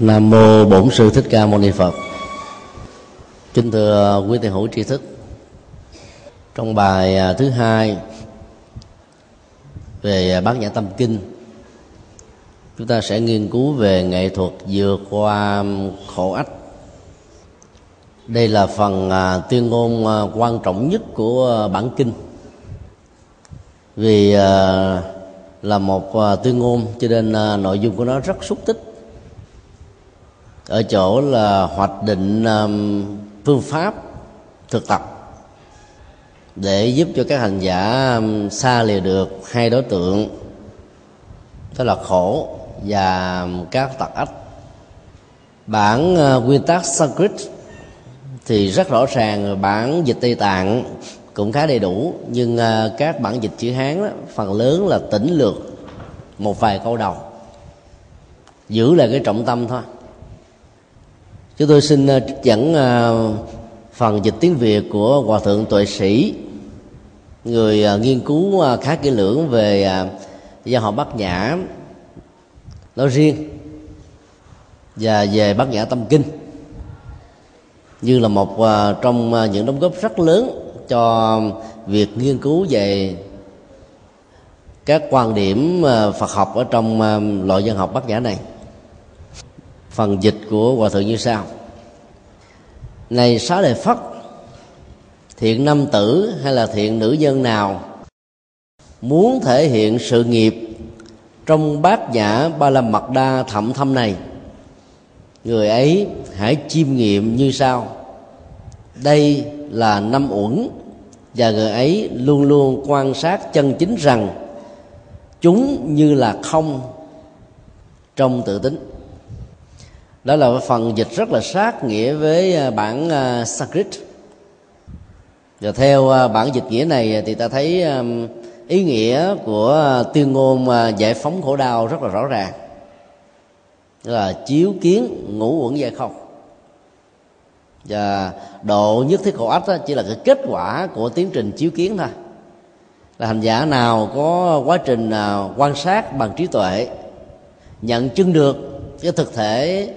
Nam mô Bổn sư Thích Ca Mâu Ni Phật. Kính thưa quý thầy hữu tri thức. Trong bài à, thứ hai về Bát Nhã Tâm Kinh, chúng ta sẽ nghiên cứu về nghệ thuật vượt qua khổ ách. Đây là phần à, tuyên ngôn à, quan trọng nhất của bản kinh. Vì là một à, tuyên ngôn. Cho nên à, nội dung của nó rất xúc tích. Ở chỗ là hoạch định um, phương pháp thực tập để giúp cho các hành giả um, xa lìa được hai đối tượng đó là khổ và các tật ách. Bản uh, nguyên tắc Sanskrit thì rất rõ ràng bản dịch Tây Tạng cũng khá đầy đủ nhưng uh, các bản dịch chữ Hán đó, phần lớn là tỉnh lược một vài câu đầu. Giữ lại cái trọng tâm thôi. Chúng tôi xin à, trích dẫn à, phần dịch tiếng việt của hòa thượng tuệ sĩ người nghiên cứu khá kỹ lưỡng về gia họ bát nhã nói riêng và về bát nhã tâm kinh. Như là một trong những đóng góp rất lớn cho việc nghiên cứu về các quan điểm ờ, Phật học ở trong ờ, loại dân học bát nhã này. Phần dịch của hòa thượng như sau. Này xá lợi phất, thiện nam tử hay là thiện nữ nhân nào muốn thể hiện sự nghiệp trong bát nhã ba la mật đa thậm thâm này? Người ấy hãy chiêm nghiệm như sau đây là năm uẩn, và người ấy luôn luôn quan sát chân chính rằng chúng như là không trong tự tính. Đó là phần dịch rất là sát nghĩa với à, bản à, Sanskrit. Và theo à, bản dịch nghĩa này thì ta thấy ý nghĩa của tuyên ngôn giải phóng khổ đau rất là rõ ràng. Là chiếu kiến ngũ uẩn giải không và độ nhất thiết khổ ách đó chỉ là cái kết quả của tiến trình chiếu kiến thôi. Là hành giả nào có quá trình à, quan sát bằng trí tuệ, nhận chứng được cái thực thể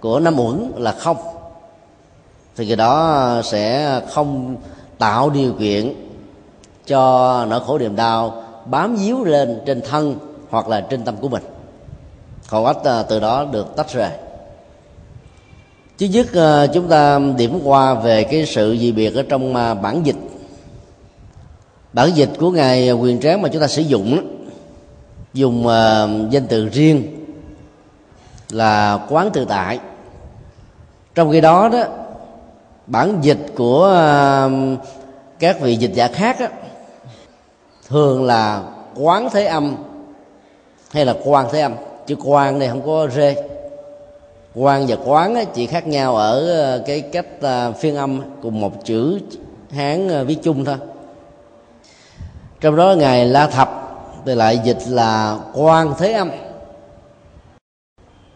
của năm uẩn là không, thì cái đó sẽ không tạo điều kiện cho nỗi khổ niềm đau bám víu lên trên thân hoặc là trên tâm của mình. Khổ ách à, từ đó được tách rời chứ nhất ờ, chúng ta điểm qua về cái sự gì biệt ở trong ờ, bản dịch. Bản dịch của ngài ờ, quyền tráng mà chúng ta sử dụng dùng danh từ riêng là quán tự tại. Trong khi đó đó bản dịch của các vị dịch giả khác đó, thường là quán thế âm hay là quan thế âm. Chứ quan này không có rê quan và quán chỉ khác nhau ở ờ, cái cách ờ, phiên âm cùng một chữ hán ờ, viết chung thôi. Trong đó ngài la thập thì lại dịch là quan thế âm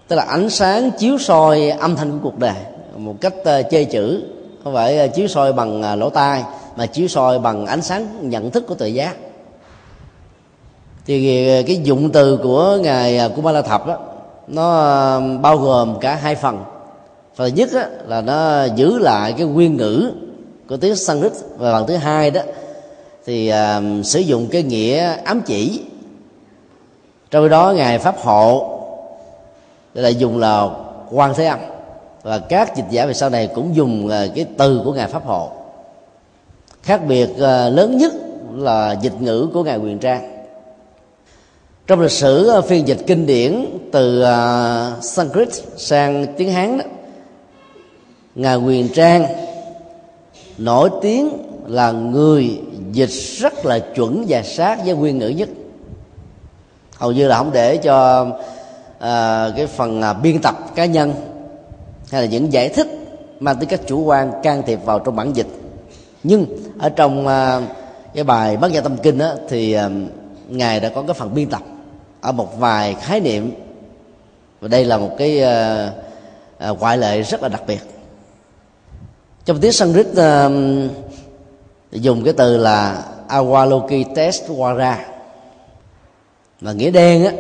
tức là ánh sáng chiếu soi âm thanh của cuộc đời một cách chơi chữ không phải chiếu soi bằng lỗ tai mà chiếu soi bằng ánh sáng nhận thức của tự giác thì cái dụng từ của ngài Kumala Thập đó, nó um, bao gồm cả hai phần. Phần nhất á, là nó giữ lại cái nguyên ngữ của tiếng Sanskrit. Và phần thứ hai đó thì uh, sử dụng cái nghĩa ám chỉ. Trong đó ngài pháp hộ lại dùng là quan thế âm. Và các dịch giả về sau này cũng dùng uh, cái từ của ngài pháp hộ. Khác biệt uh, lớn nhất là dịch ngữ của ngài quyền trang trong lịch sử ờ, phiên dịch kinh điển từ ờ, Sanskrit sang tiếng Hán đó, ngài quyền trang nổi tiếng là người dịch rất là chuẩn và sát với nguyên ngữ nhất. Hầu như là không để cho uh, cái phần uh, biên tập cá nhân hay là những giải thích mang tính cách chủ quan can thiệp vào trong bản dịch. Nhưng ở trong uh, cái bài bát nhã tâm kinh đó, thì uh, ngài đã có cái phần biên tập ở một vài khái niệm. Và đây là một cái uh, ngoại lệ rất là đặc biệt. Trong tiếng Sanskrit uh, dùng cái từ là awaloki test mà nghĩa đen á.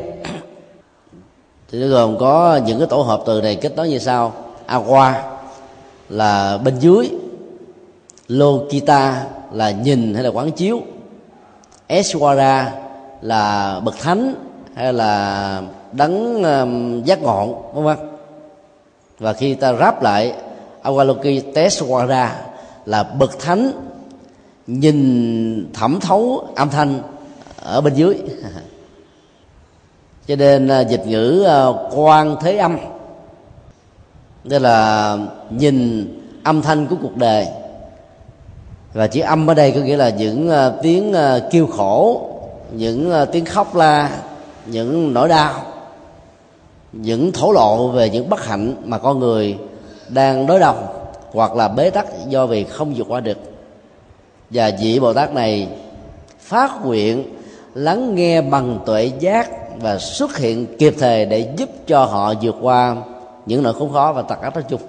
Thì nó gồm có những cái tổ hợp từ này kết nối như sau. Aqua là bên dưới. Lokita là nhìn hay là quán chiếu. Eswara là bậc thánh hay là đấng um, giác ngọn đúng không và khi ta ráp lại Awaloki Teswara là bậc thánh, nhìn thẩm thấu âm thanh ở bên dưới. Cho nên uh, dịch ngữ uh, quan thế âm đây là nhìn âm thanh của cuộc đời. Và chữ âm ở đây có nghĩa là những uh, tiếng kêu khổ, những tiếng khóc la những nỗi đau những thổ lộ về những bất hạnh mà con người đang đối đầu hoặc là bế tắc do vì không vượt qua được. Và vị bồ tát này phát nguyện lắng nghe bằng tuệ giác và xuất hiện kịp thời để giúp cho họ vượt qua những nỗi khốn khó và tật áp nói chung.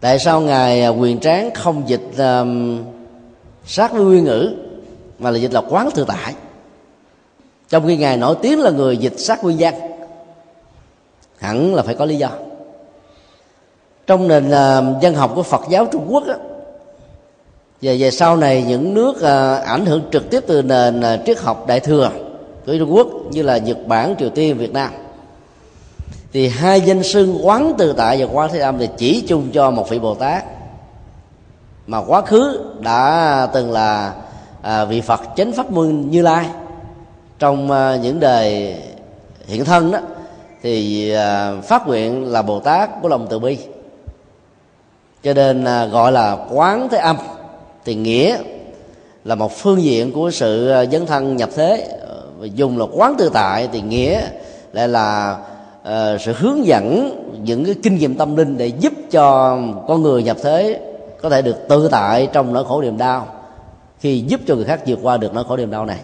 Tại sao ngài quyền tráng không dịch um, sát với nguyên ngữ mà là dịch là quán tự tại? Trong khi ngài nổi tiếng là người dịch sát nguyên văn hẳn là phải có lý do. Trong nền à, uh, dân học của phật giáo trung quốc á, về về sau này những nước uh, ảnh hưởng trực tiếp từ nền uh, triết học đại thừa của trung quốc như là nhật bản triều tiên việt nam thì hai danh xưng quán từ tại và quán thế âm thì chỉ chung cho một vị bồ tát mà quá khứ đã từng là à, vị phật chánh pháp môn như lai trong à, những đời hiện thân đó thì à, phát nguyện là bồ tát của lòng từ bi. Cho nên à, gọi là quán thế âm thì nghĩa là một phương diện của sự dấn thân nhập thế. Dùng là quán tự tại thì nghĩa lại là uh, sự hướng dẫn những cái kinh nghiệm tâm linh để giúp cho con người nhập thế có thể được tự tại trong nỗi khổ niềm đau khi giúp cho người khác vượt qua được nỗi khổ niềm đau này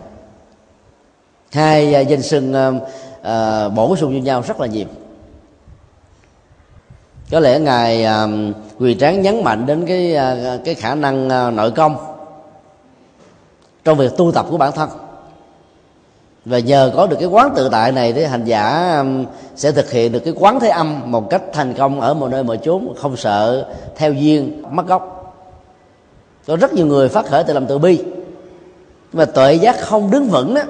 hai à, danh xưng à, à, bổ sung cho nhau rất là nhiều. Có lẽ ngài quỳ tráng nhấn mạnh đến cái cái khả năng nội công trong việc tu tập của bản thân. Và nhờ có được cái quán tự tại này thì hành giả sẽ thực hiện được cái quán thế âm một cách thành công ở một nơi mọi chốn, không sợ theo duyên, mất gốc. Có rất nhiều người phát khởi từ làm tự bi, nhưng mà tuệ giác không đứng vững đó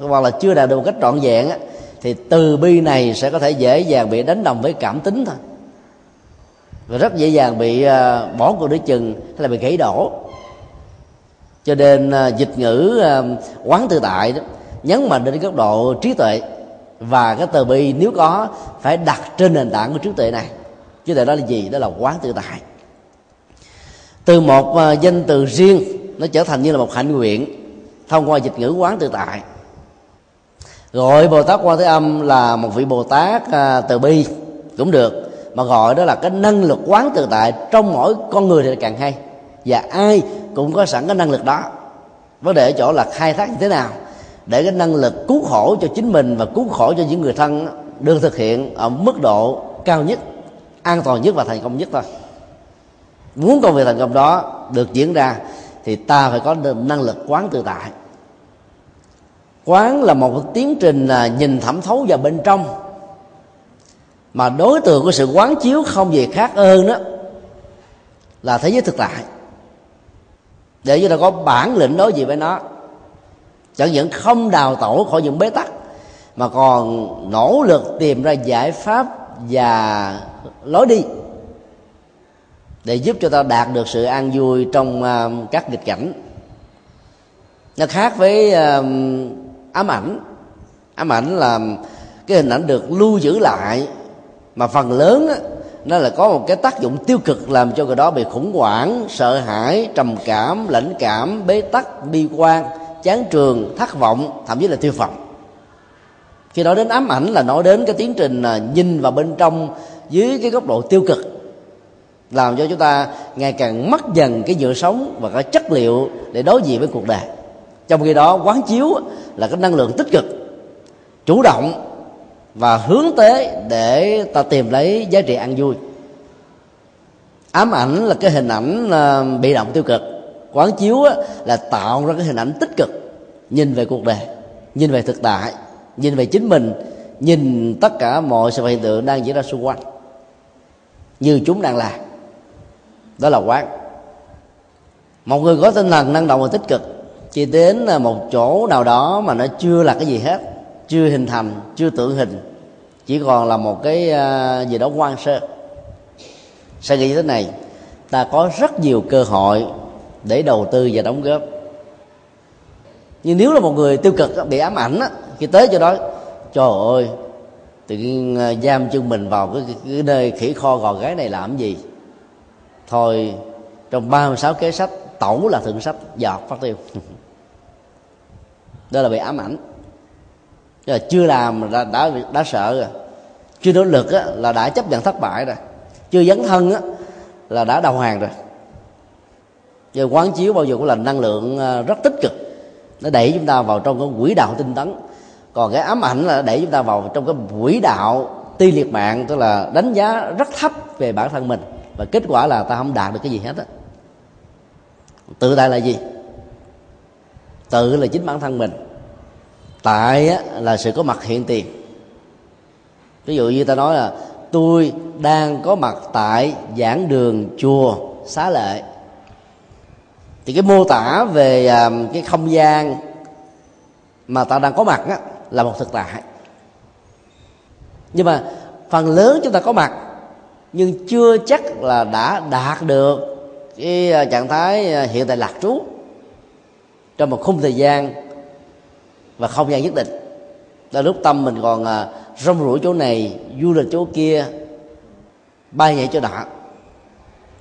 hoặc là chưa đạt được một cách trọn vẹn á, thì từ bi này sẽ có thể dễ dàng bị đánh đồng với cảm tính thôi. Và rất dễ dàng bị à, bỏ cuộc đứa chừng hay là bị gãy đổ. Cho nên à, dịch ngữ à, quán tự tại đó nhấn mạnh đến góc độ trí tuệ. Và cái từ bi nếu có phải đặt trên nền tảng của trí tuệ này. Trí tuệ đó là gì? Đó là quán tự tại. Từ một danh từ riêng nó trở thành như là một hạnh nguyện thông qua dịch ngữ quán tự tại gọi bồ tát quan thế âm là một vị bồ tát à, từ bi cũng được. Mà gọi đó là cái năng lực quán tự tại trong mỗi con người thì càng hay. Và ai cũng có sẵn cái năng lực đó. Vấn đề ở chỗ là khai thác như thế nào để cái năng lực cứu khổ cho chính mình và cứu khổ cho những người thân được thực hiện ở mức độ cao nhất an toàn nhất và thành công nhất thôi. Muốn công việc thành công đó được diễn ra thì ta phải có năng lực quán tự tại quán là một tiến trình là nhìn thẩm thấu vào bên trong. Mà đối tượng của sự quán chiếu không gì khác hơn đó là thế giới thực tại. Để chúng ta có bản lĩnh đối gì với nó, chẳng những không đào tổ khỏi những bế tắc, mà còn nỗ lực tìm ra giải pháp và lối đi để giúp cho ta đạt được sự an vui trong à, các nghịch cảnh. Nó khác với à, ám ảnh. Ám ảnh là cái hình ảnh được lưu giữ lại. Mà phần lớn á, nó là có một cái tác dụng tiêu cực làm cho người đó bị khủng hoảng sợ hãi trầm cảm lãnh cảm bế tắc bi quan chán trường thất vọng thậm chí là tiêu vọng khi nói đến ám ảnh là nói đến cái tiến trình à, nhìn vào bên trong dưới cái góc độ tiêu cực làm cho chúng ta ngày càng mất dần cái nhựa sống và cái chất liệu để đối diện với cuộc đời. Trong khi đó quán chiếu là cái năng lượng tích cực, chủ động và hướng tới để ta tìm lấy giá trị ăn vui. Ám ảnh là cái hình ảnh à, bị động tiêu cực. Quán chiếu là tạo ra cái hình ảnh tích cực, nhìn về cuộc đời nhìn về thực tại, nhìn về chính mình, nhìn tất cả mọi sự hiện tượng đang diễn ra xung quanh. Như chúng đang là. Đó là quán. Một người có tinh thần năng động và tích cực chỉ đến một chỗ nào đó mà nó chưa là cái gì hết chưa hình thành chưa tượng hình. Chỉ còn là một cái à, gì đó quan sơ. Sẽ nghĩ thế này ta có rất nhiều cơ hội để đầu tư và đóng góp. Nhưng nếu là một người tiêu cực bị ám ảnh khi tới chỗ đó trời ơi tự nhiên à, giam chân mình vào cái, cái, cái nơi khỉ kho gò gái này làm gì? Thôi trong 36 kế sách tẩu là thượng sách giọt phát tiêu. đó là bị ám ảnh. Là chưa làm đã đã, đã sợ rồi. Chưa nỗ lực á, là đã chấp nhận thất bại rồi. Chưa dấn thân á, là đã đầu hàng rồi. Giờ quán chiếu bao giờ cũng là năng lượng ờ, rất tích cực. Nó đẩy chúng ta vào trong cái quỹ đạo tinh tấn. Còn cái ám ảnh là đẩy chúng ta vào trong cái quỹ đạo ti liệt mạng tức là đánh giá rất thấp về bản thân mình. Và kết quả là ta không đạt được cái gì hết á. Tự tại là gì? Tự là chính bản thân mình. Tại là sự có mặt hiện tiền. Ví dụ như ta nói là tôi đang có mặt tại giảng đường chùa xá lệ. Thì cái mô tả về à, cái không gian mà ta đang có mặt á, là một thực tại. Nhưng mà phần lớn chúng ta có mặt nhưng chưa chắc là đã đạt được cái à, trạng thái à, hiện tại lạc trú trong một khung thời gian và không gian nhất định là lúc tâm mình còn à, rong rủi chỗ này du lịch chỗ kia bay nhảy chỗ nọ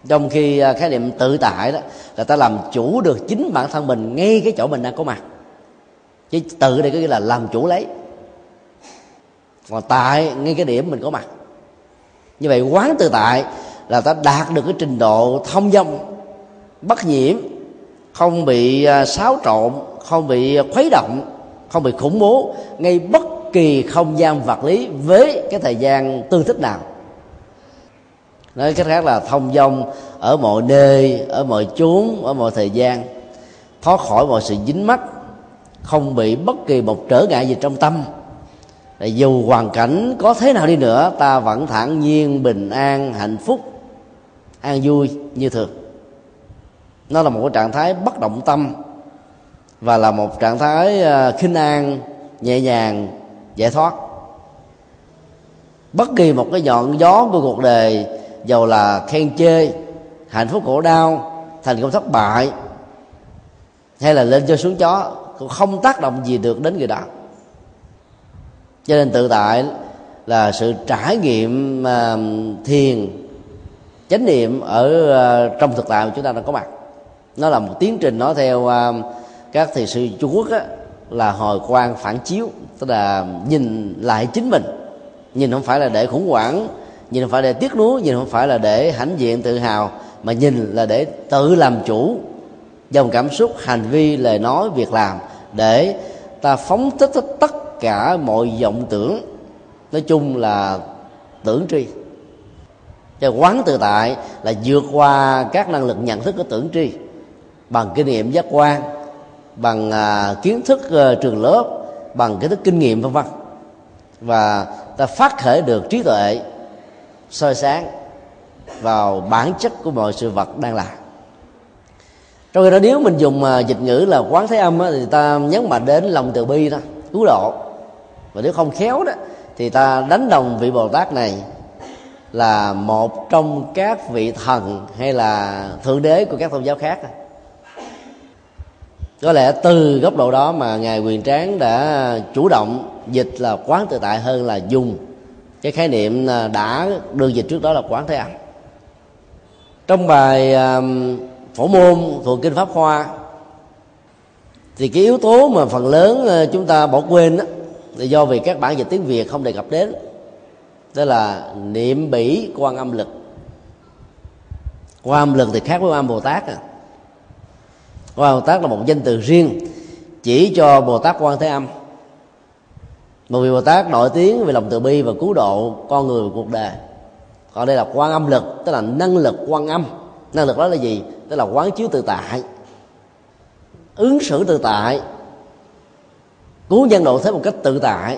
trong khi à, khái niệm tự tại đó là ta làm chủ được chính bản thân mình ngay cái chỗ mình đang có mặt. Chứ tự đây có nghĩa là làm chủ lấy. Còn tại ngay cái điểm mình có mặt. Như vậy quán tự tại là ta đạt được cái trình độ thông dong bất nhiễm không bị à, xáo trộn, không bị khuấy động, không bị khủng bố ngay bất kỳ không gian vật lý với cái thời gian tương thích nào. Nói cách khác là thông dong ở mọi nơi, ở mọi chốn, ở mọi thời gian, thoát khỏi mọi sự dính mắc, không bị bất kỳ một trở ngại gì trong tâm. Là dù hoàn cảnh có thế nào đi nữa, ta vẫn thản nhiên, bình an, hạnh phúc, an vui như thường nó là một cái trạng thái bất động tâm và là một trạng thái ờ, khinh an, nhẹ nhàng, giải thoát. Bất kỳ một cái nhọn gió của cuộc đời, dầu là khen chê, hạnh phúc khổ đau, thành công thất bại, hay là lên cho xuống chó, cũng không tác động gì được đến người đó. Cho nên tự tại là sự trải nghiệm ờ, thiền, chánh niệm ở ờ, trong thực tại mà chúng ta đang có mặt nó là một tiến trình nó theo uh, các thầy sư trung quốc á, là hồi quan phản chiếu tức là nhìn lại chính mình. Nhìn không phải là để khủng hoảng nhìn không phải để tiếc nuối nhìn không phải là để hãnh diện tự hào mà nhìn là để tự làm chủ dòng cảm xúc hành vi lời nói việc làm để ta phóng thích tất cả mọi vọng tưởng. Nói chung là tưởng tri. Cho quán tự tại là vượt qua các năng lực nhận thức của tưởng tri bằng kinh nghiệm giác quan bằng à, kiến thức à, trường lớp bằng kiến thức kinh nghiệm vân vân. Và ta phát khởi được trí tuệ soi sáng vào bản chất của mọi sự vật đang là trong khi đó nếu mình dùng à, dịch ngữ là quán thế âm á, thì ta nhấn mạnh đến lòng từ bi đó cứu độ. Và nếu không khéo đó thì ta đánh đồng vị bồ tát này là một trong các vị thần hay là thượng đế của các tôn giáo khác có lẽ từ góc độ đó mà ngài quyền tráng đã chủ động dịch là quán tự tại hơn là dùng. Cái khái niệm đã được dịch trước đó là quán thế âm trong bài um, phổ môn thuộc kinh pháp hoa thì cái yếu tố mà phần lớn ờ, chúng ta bỏ quên đó, là do vì các bản dịch tiếng việt không đề cập đến. Đó là niệm bỉ quan âm lực. Quan âm lực thì khác với quan âm bồ tát à quan bồ tát là một danh từ riêng, chỉ cho bồ tát quan thế âm. Một vị bồ tát nổi tiếng về lòng từ bi và cứu độ con người và cuộc đời còn đây là quan âm lực, tức là năng lực quan âm. Năng lực đó là gì? Tức là quán chiếu tự tại, ứng xử tự tại, cứu nhân độ thế một cách tự tại.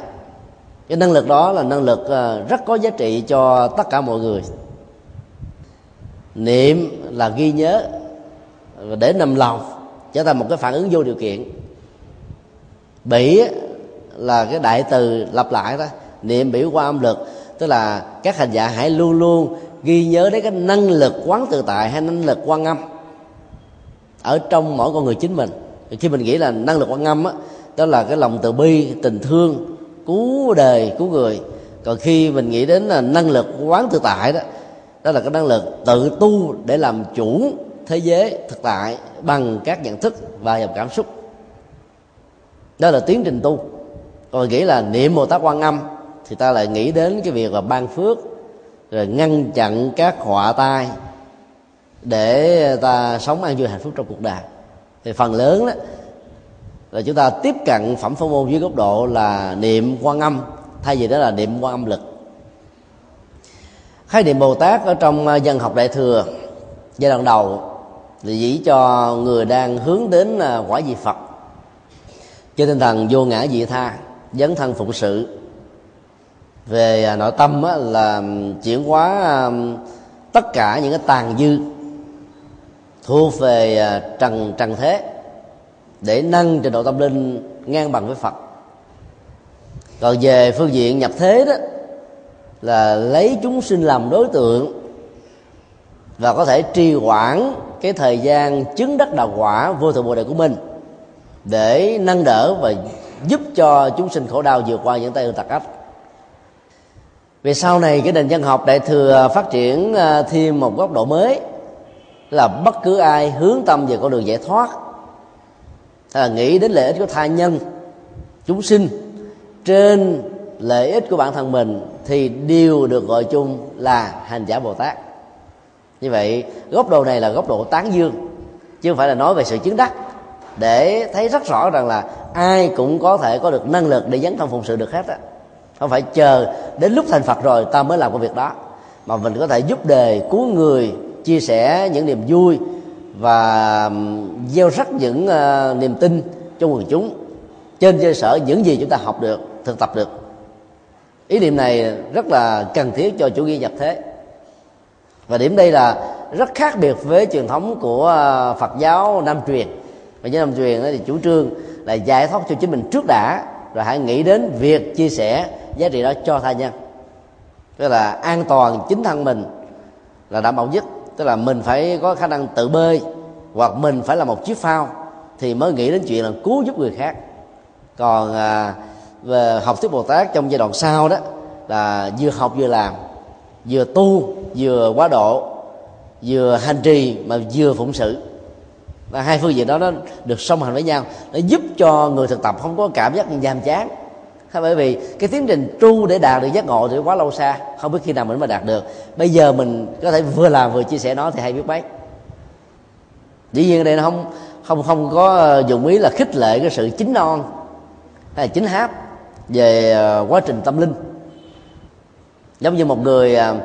Cái năng lực đó là năng lực ờ, rất có giá trị cho tất cả mọi người. Niệm là ghi nhớ để nằm lòng trở thành một cái phản ứng vô điều kiện. Bỉ là cái đại từ lặp lại đó, niệm biểu qua âm lực. Tức là các hành giả hãy luôn luôn ghi nhớ đến cái năng lực quán tự tại hay năng lực quan âm ở trong mỗi con người chính mình. Khi mình nghĩ là năng lực quan âm á, đó là cái lòng từ bi, tình thương, cứu đời, cứu người. Còn khi mình nghĩ đến là năng lực quán tự tại đó đó là cái năng lực tự tu để làm chủ thế giới thực tại bằng các nhận thức và dòng cảm xúc. Đó là tiến trình tu. Còn nghĩ là niệm bồ tát quan âm thì ta lại nghĩ đến cái việc là ban phước, rồi ngăn chặn các họa tai để ta sống an vui hạnh phúc trong cuộc đời. Thì phần lớn đó là chúng ta tiếp cận phẩm phong môn dưới góc độ là niệm quan âm, thay vì đó là niệm quan âm lực. Khái niệm bồ tát ở trong dân học đại thừa giai đoạn đầu chỉ cho người đang hướng đến à, quả vị phật. Trên tinh thần vô ngã vị tha, dấn thân phụng sự. Về à, nội tâm là chuyển hóa à, tất cả những cái tàn dư thuộc về trần trần thế để nâng trình độ tâm linh ngang bằng với phật. Còn về phương diện nhập thế đó, là lấy chúng sinh làm đối tượng và có thể trì hoãn cái thời gian chứng đắc đạo quả vô thượng bồ đề của mình để nâng đỡ và giúp cho chúng sinh khổ đau vượt qua những tay ương tặc ách về sau này, cái nền dân học đại thừa phát triển à, thêm một góc độ mới, là bất cứ ai hướng tâm về con đường giải thoát là nghĩ đến lợi ích của tha nhân, chúng sinh trên lợi ích của bản thân mình, thì đều được gọi chung là hành giả bồ tát như vậy góc độ này là góc độ tán dương chứ không phải là nói về sự chứng đắc để thấy rất rõ rằng là ai cũng có thể có được năng lực để dấn thân phụng sự được hết á. Không phải chờ đến lúc thành phật rồi ta mới làm công việc đó mà mình có thể giúp đề cứu người chia sẻ những niềm vui và gieo rắc những uh, niềm tin cho quần chúng. Trên cơ sở những gì chúng ta học được thực tập được. Ý niệm này rất là cần thiết cho chủ nghĩa nhập thế và điểm đây là rất khác biệt với truyền thống của ờ, Phật giáo Nam truyền. Và giáo Nam truyền thì chủ trương là giải thoát cho chính mình trước đã rồi hãy nghĩ đến việc chia sẻ giá trị đó cho tha nhân. Tức là an toàn chính thân mình là đảm bảo nhất. Tức là mình phải có khả năng tự bơi hoặc mình phải là một chiếc phao thì mới nghĩ đến chuyện là cứu giúp người khác. Còn à, về học thuyết bồ tát trong giai đoạn sau đó là vừa học vừa làm vừa tu, vừa quá độ, vừa hành trì mà vừa phụng sự. Và hai phương diện đó nó được song hành với nhau, nó giúp cho người thực tập không có cảm giác nhàm chán. Bởi vì cái tiến trình tu để đạt được giác ngộ thì quá lâu xa, không biết khi nào mình mới đạt được. Bây giờ mình có thể vừa làm vừa chia sẻ nó thì hay biết mấy dĩ nhiên ở đây nó không không không có dùng ý là khích lệ cái sự chính non hay là chính háp về ờ, quá trình tâm linh giống như một người à,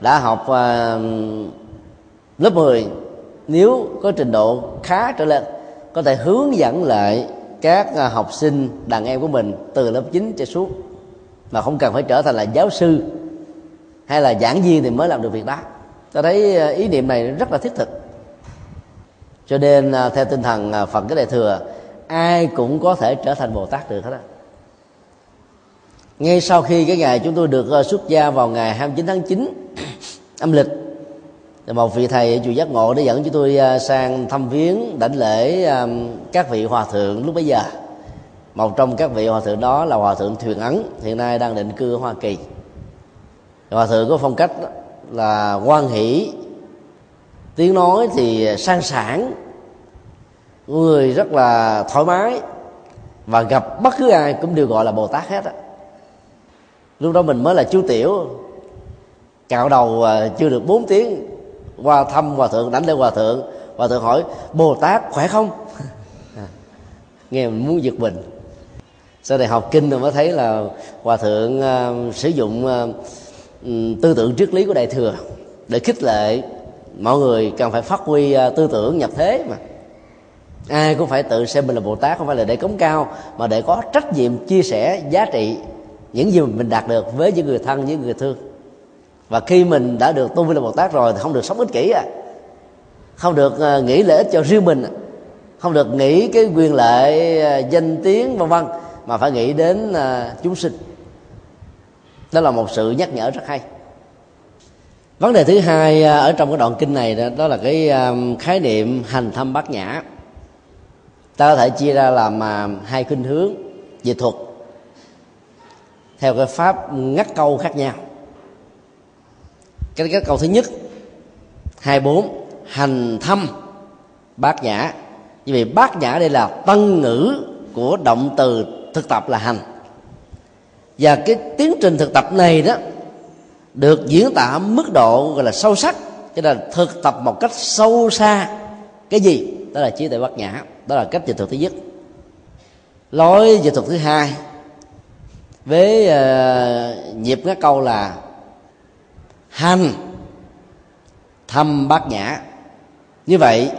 đã học à, lớp 10 nếu có trình độ khá trở lên, có thể hướng dẫn lại các à, học sinh, đàn em của mình từ lớp 9 cho suốt mà không cần phải trở thành là giáo sư hay là giảng viên thì mới làm được việc đó. Ta thấy ý niệm này rất là thiết thực. Cho nên theo tinh thần phật cái đại thừa, ai cũng có thể trở thành bồ tát được hết á ngay sau khi cái ngày chúng tôi được ờ, xuất gia vào ngày 29 tháng 9 âm lịch, thì một vị thầy chùa giác ngộ đã dẫn chúng tôi ờ, sang thăm viếng đảnh lễ các vị hòa thượng lúc bấy giờ. Một trong các vị hòa thượng đó là hòa thượng thuyền ấn, hiện nay đang định cư ở hoa kỳ. Hòa thượng có phong cách là quan hỷ, tiếng nói thì sang sảng, người rất là thoải mái và gặp bất cứ ai cũng đều gọi là bồ tát hết á lúc đó mình mới là chú tiểu. Cạo đầu à, chưa được 4 tiếng qua thăm hòa thượng đánh lên hòa thượng. Hòa thượng hỏi bồ tát khỏe không? Nghe mình muốn giật mình. Sau này học kinh rồi mới thấy là hòa thượng uh, sử dụng uh, tư tưởng triết lý của đại thừa để khích lệ mọi người cần phải phát huy uh, tư tưởng nhập thế mà. Ai cũng phải tự xem mình là bồ tát không phải là để cống cao mà để có trách nhiệm chia sẻ giá trị những gì mình đạt được với những người thân những người thương. Và khi mình đã được tu vi là bồ tát rồi thì không được sống ích kỷ à. Không được ờ, nghĩ lợi ích cho riêng mình à. không được nghĩ cái quyền lợi ờ, danh tiếng vân vân mà phải nghĩ đến ờ, chúng sinh. Đó là một sự nhắc nhở rất hay. Vấn đề thứ hai ở trong cái đoạn kinh này đó, đó là cái khái niệm hành thâm bát nhã. Ta có thể chia ra làm hai khuynh hướng về thuật theo cái pháp ngắt câu khác nhau. Cái, cái câu thứ nhất hai bốn hành thâm bát nhã. Như vậy bát nhã đây là tân ngữ của động từ thực tập là hành. Và cái tiến trình thực tập này đó được diễn tả mức độ gọi là sâu sắc. Cho nên thực tập một cách sâu xa cái gì? Đó là trí tuệ bát nhã. Đó là cách dịch thuật thứ nhất. Lối dịch thuật thứ hai với uh, nhịp cái câu là hành thâm bát nhã. Như vậy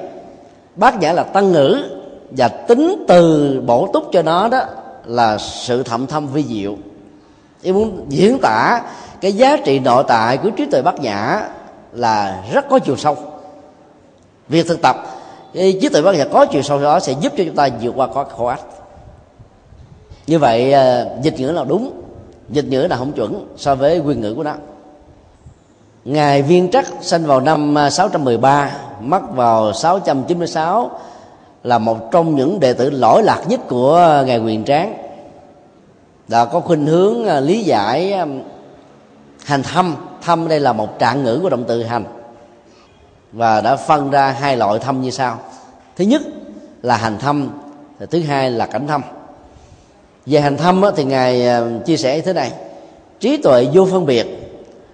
bát nhã là tăng ngữ và tính từ bổ túc cho nó đó là sự thậm thâm vi diệu. Ý muốn diễn tả cái giá trị nội tại của trí tuệ bát nhã là rất có chiều sâu. Việc thực tập trí tuệ bát nhã có chiều sâu đó sẽ giúp cho chúng ta vượt qua khó khăn. ách như vậy à, dịch ngữ nào đúng, dịch ngữ là không chuẩn so với nguyên ngữ của nó. Ngài viên trắc sinh vào năm à, 613 mất vào 696 là một trong những đệ tử lỗi lạc nhất của à, ngài quyền tráng. Đã có khuynh hướng lý giải hành thâm. Thâm đây là một trạng ngữ của động từ hành. Và đã phân ra hai loại thâm như sau. Thứ nhất là hành thâm, thứ hai là cảnh thâm về hành thâm thì ngài à, chia sẻ thế này. Trí tuệ vô phân biệt,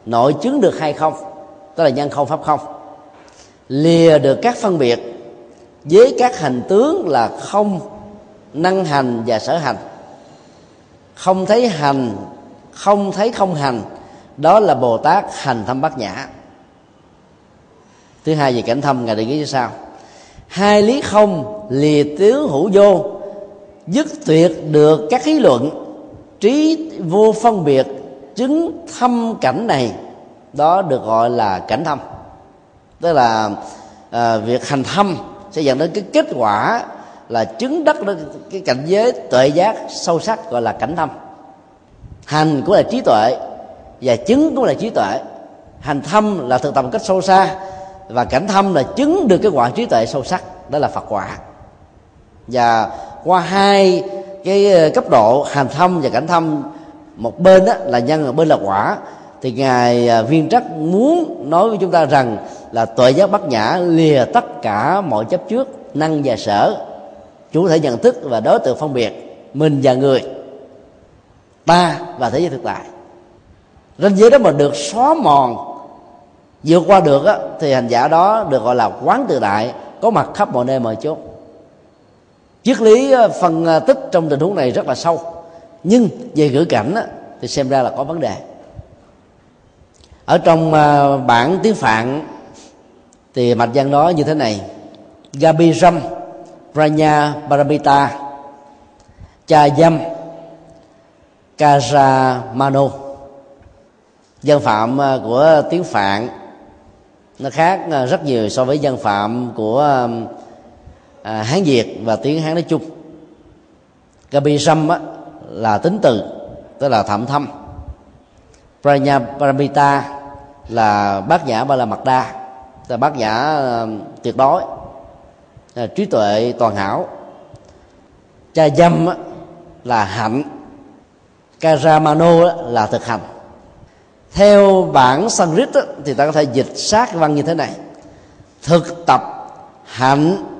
nội chứng được hay không? Tức là nhân không, pháp không. Lìa được các phân biệt với các hành tướng là không năng hành và sở hành. Không thấy hành, không thấy không hành, đó là bồ tát hành thâm bát nhã. Thứ hai về cảnh thâm ngài định nghị như sau. Hai lý không lìa tướng hữu vô dứt tuyệt được các lý luận trí vô phân biệt chứng thâm cảnh này đó được gọi là cảnh thâm. Tức là à, việc hành thâm sẽ dẫn đến cái kết quả là chứng đắc đến cái cảnh giới tuệ giác sâu sắc gọi là cảnh thâm. Hành cũng là trí tuệ và chứng cũng là trí tuệ. Hành thâm là thực tập một cách sâu xa và cảnh thâm là chứng được cái quả trí tuệ sâu sắc đó là phật quả. Và qua hai cái ờ, cấp độ hành thâm và cảnh thâm. Một bên đó là nhân một bên là quả. Thì ngài ờ, viên trắc muốn nói với chúng ta rằng là tuệ giác bát nhã lìa tất cả mọi chấp trước năng và sở. Chủ thể nhận thức và đối tượng phân biệt mình và người ta và thế giới thực tại. Ranh giới đó mà được xóa mòn vượt qua được á, thì hành giả đó được gọi là quán tự đại có mặt khắp mọi nơi mọi chốt triết lý ờ, phân ờ, tích trong tình huống này rất là sâu. Nhưng về ngữ cảnh á, thì xem ra là có vấn đề. Ở trong ờ, bản tiếng phạn thì mạch văn đó như thế này. Gabiram Pranya Paramita Cha Dâm Karamano dân phạm của tiếng phạn nó khác rất nhiều so với dân phạm của à, hán việt và tiếng hán nói chung. Gabi sâm á, là tính từ tức là thậm thâm. Pranya paramita là bát nhã ba la mật đa là bát nhã uh, tuyệt đối là trí tuệ toàn hảo. Cha dâm á, là hạnh. Karamano là thực hành. Theo bản sanskrit thì ta có thể dịch sát văn như thế này. Thực tập hạnh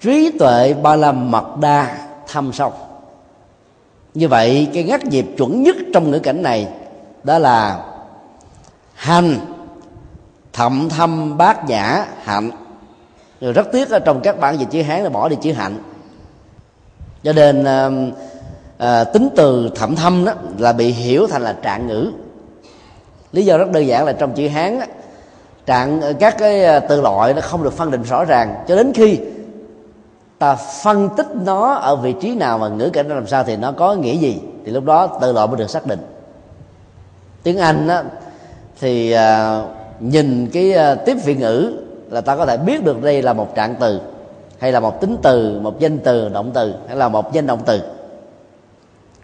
trí tuệ ba la mật đa thâm sâu. Như vậy cái ngắt nhịp chuẩn nhất trong ngữ cảnh này đó là hành thậm thâm bát nhã hạnh. Rồi rất tiếc ở trong các bản dịch chữ hán là bỏ đi chữ hạnh. Cho nên à, à, tính từ thậm thâm đó là bị hiểu thành là trạng ngữ. Lý do rất đơn giản là trong chữ hán trạng các cái à, từ loại nó không được phân định rõ ràng. Cho đến khi ta phân tích nó ở vị trí nào và ngữ cảnh nó làm sao thì nó có nghĩa gì. Thì lúc đó tự loại mới được xác định. Tiếng anh á, thì à, nhìn cái à, tiếp vị ngữ là ta có thể biết được đây là một trạng từ hay là một tính từ một danh từ động từ hay là một danh động từ.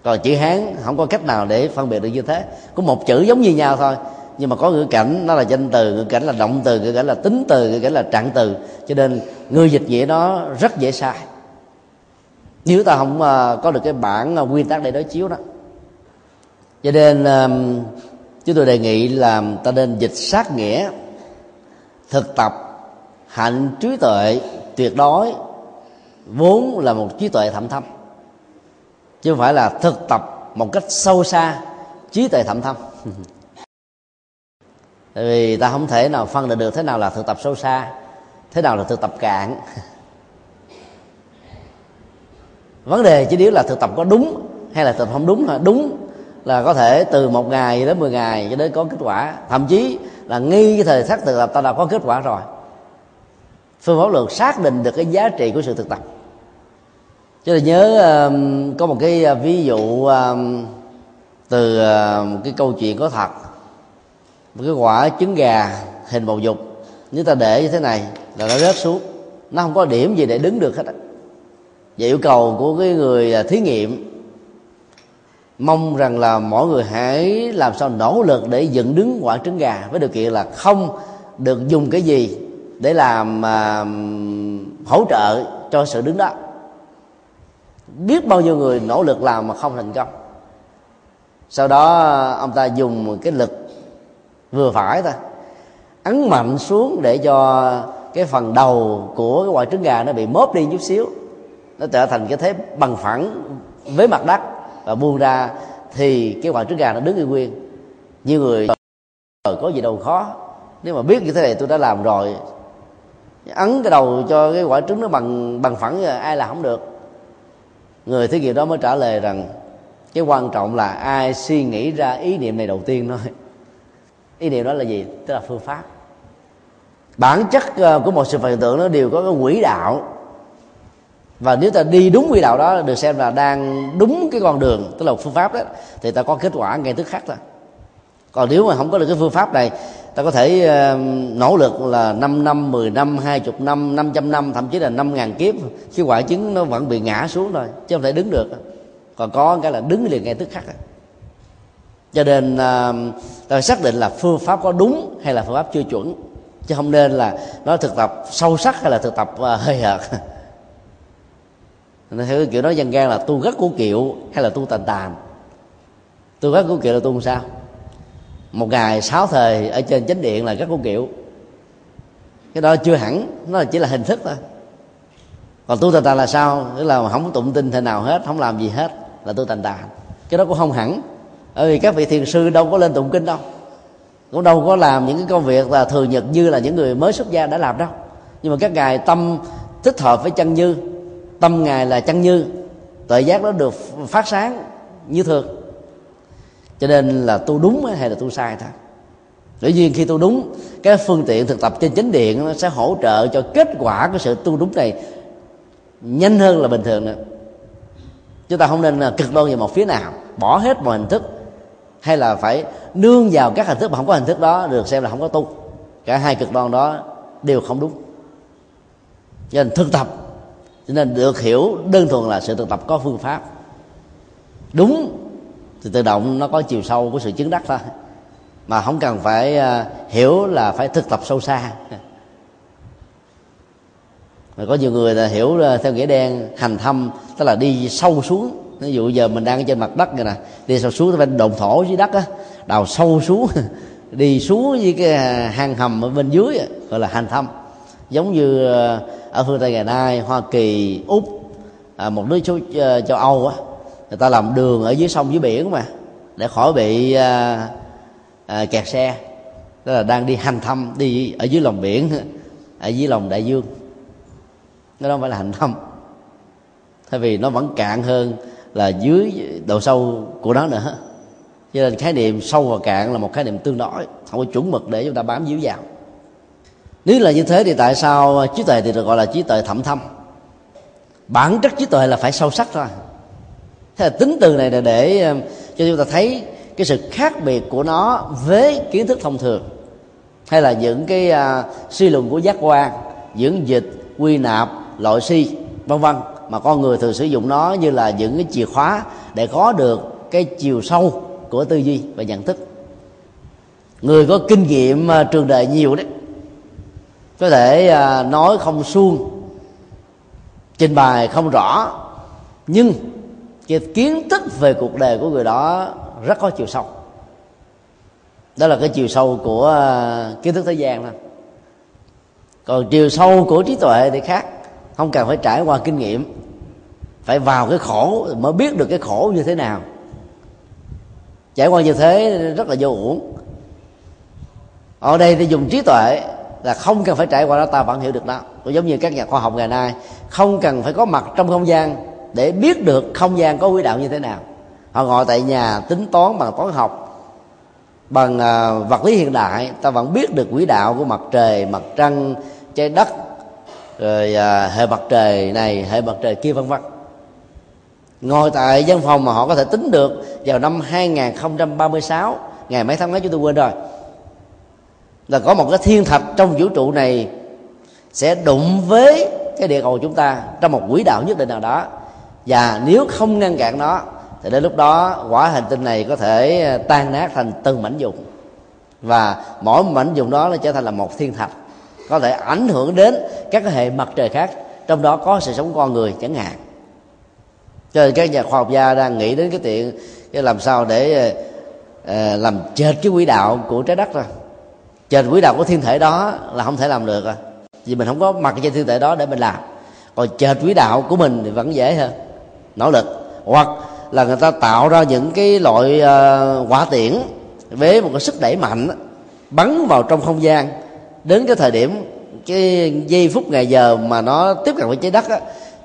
Còn chữ hán không có cách nào để phân biệt được như thế. Có một chữ giống như nhau thôi nhưng mà có ngữ cảnh, nó là danh từ, ngữ cảnh là động từ, ngữ cảnh là tính từ, ngữ cảnh là trạng từ. Cho nên người dịch nghĩa nó rất dễ sai. Nếu ta không à, có được cái bản à, nguyên tắc để đối chiếu đó. Cho nên chúng tôi đề nghị là ta nên dịch sát nghĩa, thực tập, hạnh trí tuệ, tuyệt đối, vốn là một trí tuệ thậm thâm. Chứ không phải là thực tập một cách sâu xa trí tuệ thậm thâm. tại vì ta không thể nào phân định được thế nào là thực tập sâu xa thế nào là thực tập cạn. Vấn đề chỉ yếu là thực tập có đúng hay là thực tập không đúng là đúng là có thể từ một ngày đến 10 ngày cho đến có kết quả. Thậm chí là nghi cái thời khắc thực tập ta đã có kết quả rồi. Phương pháp luật xác định được cái giá trị của sự thực tập. Cho nên nhớ um, có một cái uh, ví dụ um, từ uh, cái câu chuyện có thật một cái quả trứng gà hình bầu dục. Nếu ta để như thế này là nó rớt xuống. Nó không có điểm gì để đứng được hết á. Và yêu cầu của cái người à, thí nghiệm mong rằng là mỗi người hãy làm sao nỗ lực để dựng đứng quả trứng gà với điều kiện là không được dùng cái gì để làm uh, hỗ trợ cho sự đứng đó. Biết bao nhiêu người nỗ lực làm mà không thành công. Sau đó à, ông ta dùng cái lực vừa phải thôi. Ấn mạnh xuống để cho cái phần đầu của cái quả trứng gà nó bị móp đi chút xíu. Nó trở thành cái thế bằng phẳng với mặt đất. Và buông ra thì cái quả trứng gà nó đứng yên nguyên. Như người ờ, có gì đâu khó. Nếu mà biết như thế này tôi đã làm rồi. Ấn cái đầu cho cái quả trứng nó bằng bằng phẳng ai là không được. Người thí nghiệm đó mới trả lời rằng cái quan trọng là ai suy nghĩ ra ý niệm này đầu tiên thôi ý niệm đó là gì? Tức là phương pháp. Bản chất ờ, của một sự hiện tượng nó đều có cái quỹ đạo. Và nếu ta đi đúng quỹ đạo đó được xem là đang đúng cái con đường tức là phương pháp đó thì ta có kết quả ngay tức khắc thôi. Còn nếu mà không có được cái phương pháp này ta có thể uh, nỗ lực là 5 năm 10 năm 20 năm 500 năm thậm chí là 5 ngàn kiếp khi quả chứng nó vẫn bị ngã xuống thôi chứ không thể đứng được. Còn có cái là đứng liền ngay tức khắc cho nên uh, ta xác định là phương pháp có đúng hay là phương pháp chưa chuẩn chứ không nên là nó thực tập sâu sắc hay là thực tập à, uh, hơi hợt. Nên theo kiểu nói dân gian là tu gắt của kiệu hay là tu tàn tàn. Tu gắt của kiệu là tu làm sao? Một ngày sáu thời ở trên chánh điện là gắt của kiệu. Cái đó chưa hẳn nó chỉ là hình thức thôi. Còn tu tàn tàn là sao? Tức là không có tụng tin thế nào hết không làm gì hết là tu tàn tàn. Cái đó cũng không hẳn bởi vì các vị thiền sư đâu có lên tụng kinh đâu. Cũng đâu có làm những cái công việc là thường nhật như là những người mới xuất gia đã làm đâu. Nhưng mà các ngài tâm thích hợp với chân như, tâm ngài là chân như, tuệ giác đó được phát sáng như thường. Cho nên là tu đúng hay là tu sai thôi. Dĩ nhiên khi tu đúng, cái phương tiện thực tập trên chánh điện nó sẽ hỗ trợ cho kết quả của sự tu đúng này nhanh hơn là bình thường nữa. Chúng ta không nên cực đoan về một phía nào, bỏ hết mọi hình thức hay là phải nương vào các hình thức mà không có hình thức đó được xem là không có tu. Cả hai cực đoan đó đều không đúng. Cho nên thực tập, cho nên được hiểu đơn thuần là sự thực tập có phương pháp. Đúng thì tự động nó có chiều sâu của sự chứng đắc thôi. Mà không cần phải à, hiểu là phải thực tập sâu xa. Mà có nhiều người là hiểu theo nghĩa đen, hành thâm, tức là đi sâu xuống ví dụ giờ mình đang trên mặt đất này nè đi sâu xuống bên đồn thổ dưới đất á đào sâu xuống đi xuống với cái à, hang hầm ở bên dưới gọi là hành thâm giống như à, ở phương tây ngày nay hoa kỳ úc à, một nước châu, châu âu á người ta làm đường ở dưới sông dưới biển mà để khỏi bị à, à, kẹt xe. Đó là đang đi hành thăm đi ở dưới lòng biển ở dưới lòng đại dương. Nó không phải là hành thăm thay vì nó vẫn cạn hơn là dưới độ sâu của nó nữa. Cho nên khái niệm sâu và cạn là một khái niệm tương đối không có chuẩn mực để chúng ta bám víu vào. Nếu là như thế thì tại sao trí tuệ thì được gọi là trí tuệ thẩm thâm? Bản chất trí tuệ là phải sâu sắc thôi. Thế là tính từ này là để um, cho chúng ta thấy cái sự khác biệt của nó với kiến thức thông thường. Hay là những cái uh, suy luận của giác quan dưỡng dịch quy nạp loại si vân vân mà con người thường sử dụng nó như là những cái chìa khóa để có được cái chiều sâu của tư duy và nhận thức. Người có kinh nghiệm à, trường đời nhiều đấy. Có thể à, nói không suông, trình bày không rõ, nhưng cái kiến thức về cuộc đời của người đó rất có chiều sâu. Đó là cái chiều sâu của à, kiến thức thế gian thôi. Còn chiều sâu của trí tuệ thì khác, không cần phải trải qua kinh nghiệm phải vào cái khổ mới biết được cái khổ như thế nào. Trải qua như thế rất là vô uổng. Ở đây thì dùng trí tuệ là không cần phải trải qua đó ta vẫn hiểu được đó. Cũng giống như các nhà khoa học ngày nay không cần phải có mặt trong không gian để biết được không gian có quỹ đạo như thế nào. Họ ngồi tại nhà tính toán bằng toán học bằng uh, vật lý hiện đại ta vẫn biết được quỹ đạo của mặt trời mặt trăng trái đất rồi uh, hệ mặt trời này hệ mặt trời kia vân vân ngồi tại văn phòng mà họ có thể tính được vào năm 2036 ngày mấy tháng mấy chúng tôi quên rồi. Là có một cái thiên thạch trong vũ trụ này sẽ đụng với cái địa cầu chúng ta trong một quỹ đạo nhất định nào đó. Và nếu không ngăn cản nó, thì đến lúc đó quả hành tinh này có thể ờ, tan nát thành từng mảnh dụng và mỗi mảnh dụng đó nó trở thành là một thiên thạch, có thể ảnh hưởng đến các hệ mặt trời khác, trong đó có sự sống con người chẳng hạn cho nên các nhà khoa học gia đang nghĩ đến cái chuyện cái làm sao để uh, làm chệt cái quỹ đạo của trái đất rồi. Chệt quỹ đạo của thiên thể đó là không thể làm được rồi vì mình không có mặt trên thiên thể đó để mình làm. Còn chệt quỹ đạo của mình thì vẫn dễ hơn. Nỗ lực. Hoặc là người ta tạo ra những cái loại uh, quả tiễn với một cái sức đẩy mạnh bắn vào trong không gian. Đến cái thời điểm cái giây phút ngày giờ mà nó tiếp cận với trái đất á,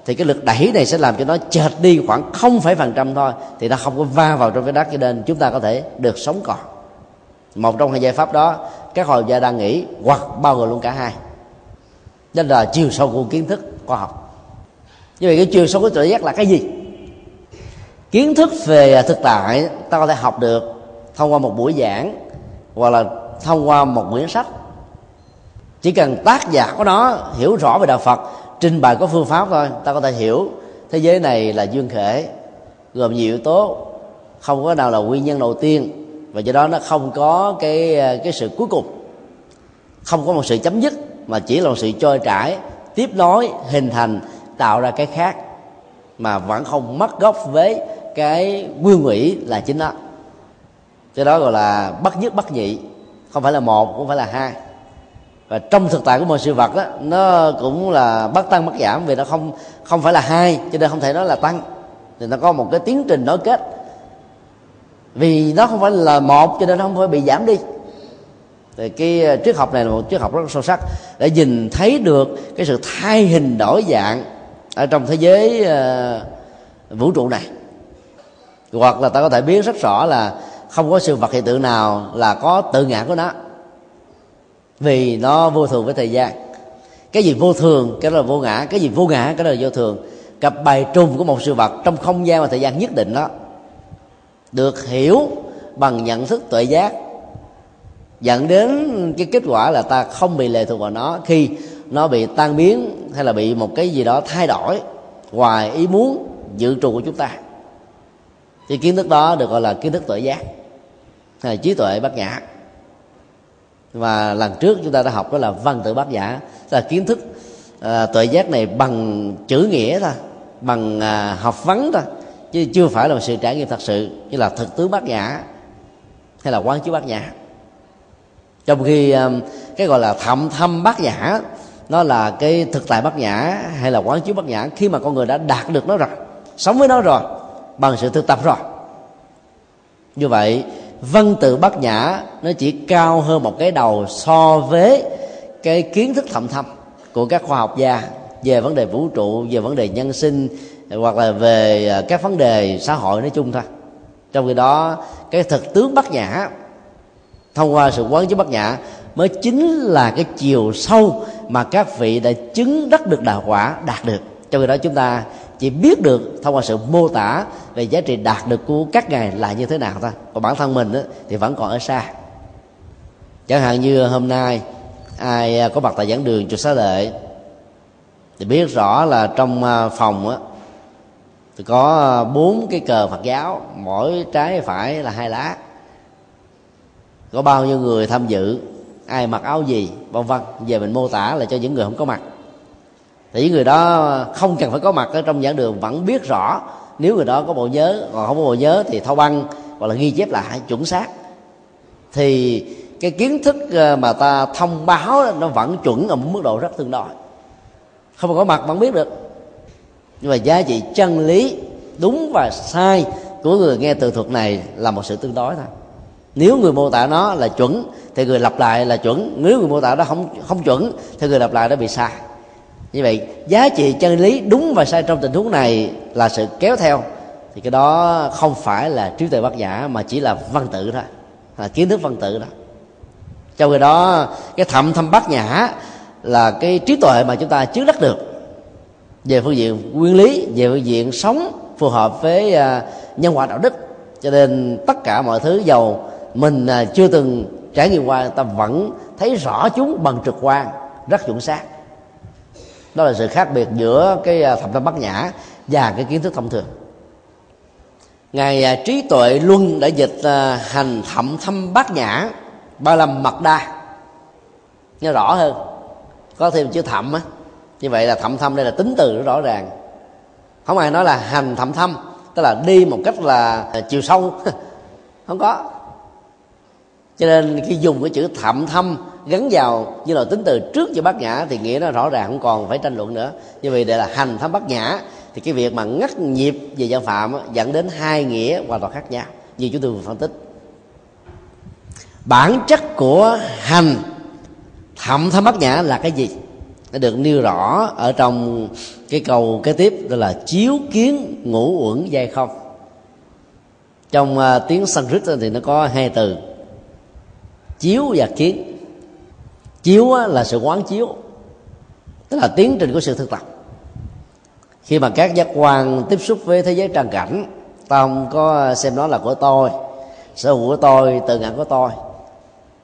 thì cái lực đẩy này sẽ làm cho nó chệch đi khoảng không phải phần trăm thôi. Thì nó không có va vào trong cái đất cho nên chúng ta có thể được sống còn. Một trong hai giải pháp đó, các hội gia đang nghĩ, hoặc bao gồm luôn cả hai. Đó là chiều sâu của kiến thức khoa học. Như vậy cái chiều sâu của tự giác là cái gì? Kiến thức về thực tại, ta có thể học được thông qua một buổi giảng, hoặc là thông qua một quyển sách. Chỉ cần tác giả của nó hiểu rõ về đạo phật trình bày có phương pháp thôi, ta có thể hiểu. Thế giới này là duyên khể, gồm nhiều yếu tố. Không có nào là nguyên nhân đầu tiên, và do đó nó không có cái ờ, cái sự cuối cùng. Không có một sự chấm dứt, mà chỉ là một sự trôi trải, tiếp nối, hình thành, tạo ra cái khác, mà vẫn không mất gốc với cái nguyên ủy là chính đó cái đó gọi là bất nhất bất nhị, không phải là một, cũng phải là hai và trong thực tại của mọi sự vật đó, nó cũng là bất tăng bất giảm vì nó không không phải là hai cho nên không thể nói là tăng. Thì nó có một cái tiến trình nối kết. Vì nó không phải là một cho nên nó không phải bị giảm đi. Thì cái ờ, triết học này là một triết học rất sâu sắc để nhìn thấy được cái sự thay hình đổi dạng ở trong thế giới uh, vũ trụ này. Hoặc là ta có thể biết rất rõ là không có sự vật hiện tượng nào là có tự ngã của nó vì nó vô thường với thời gian. Cái gì vô thường, cái đó là vô ngã. Cái gì vô ngã, cái đó là vô thường. Cặp bài trùng của một sự vật trong không gian và thời gian nhất định đó, được hiểu bằng nhận thức tuệ giác, dẫn đến cái kết quả là ta không bị lệ thuộc vào nó. Khi nó bị tan biến hay là bị một cái gì đó thay đổi ngoài ý muốn dự trù của chúng ta, thì kiến thức đó được gọi là kiến thức tuệ giác, hay là trí tuệ bát nhã và lần trước chúng ta đã học đó là văn tự bát giả. Là kiến thức à, tuệ giác này bằng chữ nghĩa thôi bằng à, học vấn thôi chứ chưa phải là một sự trải nghiệm thật sự như là thực tướng bát nhã hay là quán chiếu bát nhã trong khi à, cái gọi là thậm thâm bát nhã nó là cái thực tại bát nhã hay là quán chiếu bát nhã khi mà con người đã đạt được nó rồi sống với nó rồi bằng sự thực tập rồi. Như vậy văn tự bát nhã nó chỉ cao hơn một cái đầu so với cái kiến thức thầm thâm của các khoa học gia về vấn đề vũ trụ, về vấn đề nhân sinh, hoặc là về à, các vấn đề xã hội nói chung thôi. Trong khi đó, cái thực tướng bát nhã, thông qua sự quán chiếu bát nhã mới chính là cái chiều sâu mà các vị đã chứng đắc được đạo quả đạt được. Trong khi đó chúng ta chỉ biết được thông qua sự mô tả về giá trị đạt được của các ngài là như thế nào thôi còn bản thân mình thì vẫn còn ở xa. Chẳng hạn như hôm nay, ai à, có mặt tại giảng đường chùa xá lợi thì biết rõ là trong à, phòng á, thì có à, bốn cái cờ Phật giáo, mỗi trái phải là hai lá. Có bao nhiêu người tham dự, ai mặc áo gì, vân vân, về mình mô tả là cho những người không có mặt thì người đó không cần phải có mặt ở trong giảng đường, vẫn biết rõ. Nếu người đó có bộ nhớ, còn không có bộ nhớ thì thâu băng, hoặc là ghi chép lại chuẩn xác. Thì cái kiến thức ờ, mà ta thông báo nó vẫn chuẩn ở một mức độ rất tương đối. Không có mặt vẫn biết được. Nhưng mà giá trị chân lý, đúng và sai của người nghe từ thuật này là một sự tương đối thôi. Nếu người mô tả nó là chuẩn, thì người lặp lại là chuẩn. Nếu người mô tả nó không không chuẩn, thì người lặp lại nó bị sai như vậy, giá trị chân lý đúng và sai trong tình huống này là sự kéo theo. Thì cái đó không phải là trí tuệ bát giả mà chỉ là văn tự thôi, là kiến thức văn tự đó. Trong khi đó, cái thậm thâm bát nhã là cái trí tuệ mà chúng ta chưa đắc được về phương diện nguyên lý, về phương diện sống phù hợp với à, nhân quả đạo đức. Cho nên tất cả mọi thứ giàu mình à, chưa từng trải nghiệm qua, ta vẫn thấy rõ chúng bằng trực quan, rất chuẩn xác đó là sự khác biệt giữa cái thập thẩm bát nhã và cái kiến thức thông thường. Ngài à, trí tuệ luân đã dịch à, hành thậm thâm bát nhã ba lâm mật đa. Nghe rõ hơn. Có thêm chữ thậm á. Như vậy là thậm thâm đây là tính từ rõ ràng. Không ai nói là hành thậm thâm, tức là đi một cách là chiều sâu. Không có. Cho nên khi dùng cái chữ thậm thâm gắn vào như là tính từ trước cho bát nhã thì nghĩa nó rõ ràng không còn phải tranh luận nữa. Như vậy để là hành thăm bát nhã thì cái việc mà ngắt nhịp về dân phạm dẫn đến hai nghĩa hoàn toàn khác nhau như chúng tôi vừa phân tích. Bản chất của hành thậm thâm bát nhã là cái gì? Nó được nêu rõ ở trong cái câu kế tiếp đó là chiếu kiến ngũ uẩn dây không. Trong uh, tiếng Sanskrit thì nó có hai từ chiếu và kiến chiếu là sự quán chiếu tức là tiến trình của sự thực tập. Khi mà các giác quan tiếp xúc với thế giới trần cảnh ta không có xem nó là của tôi sở hữu của tôi tự ngã của tôi.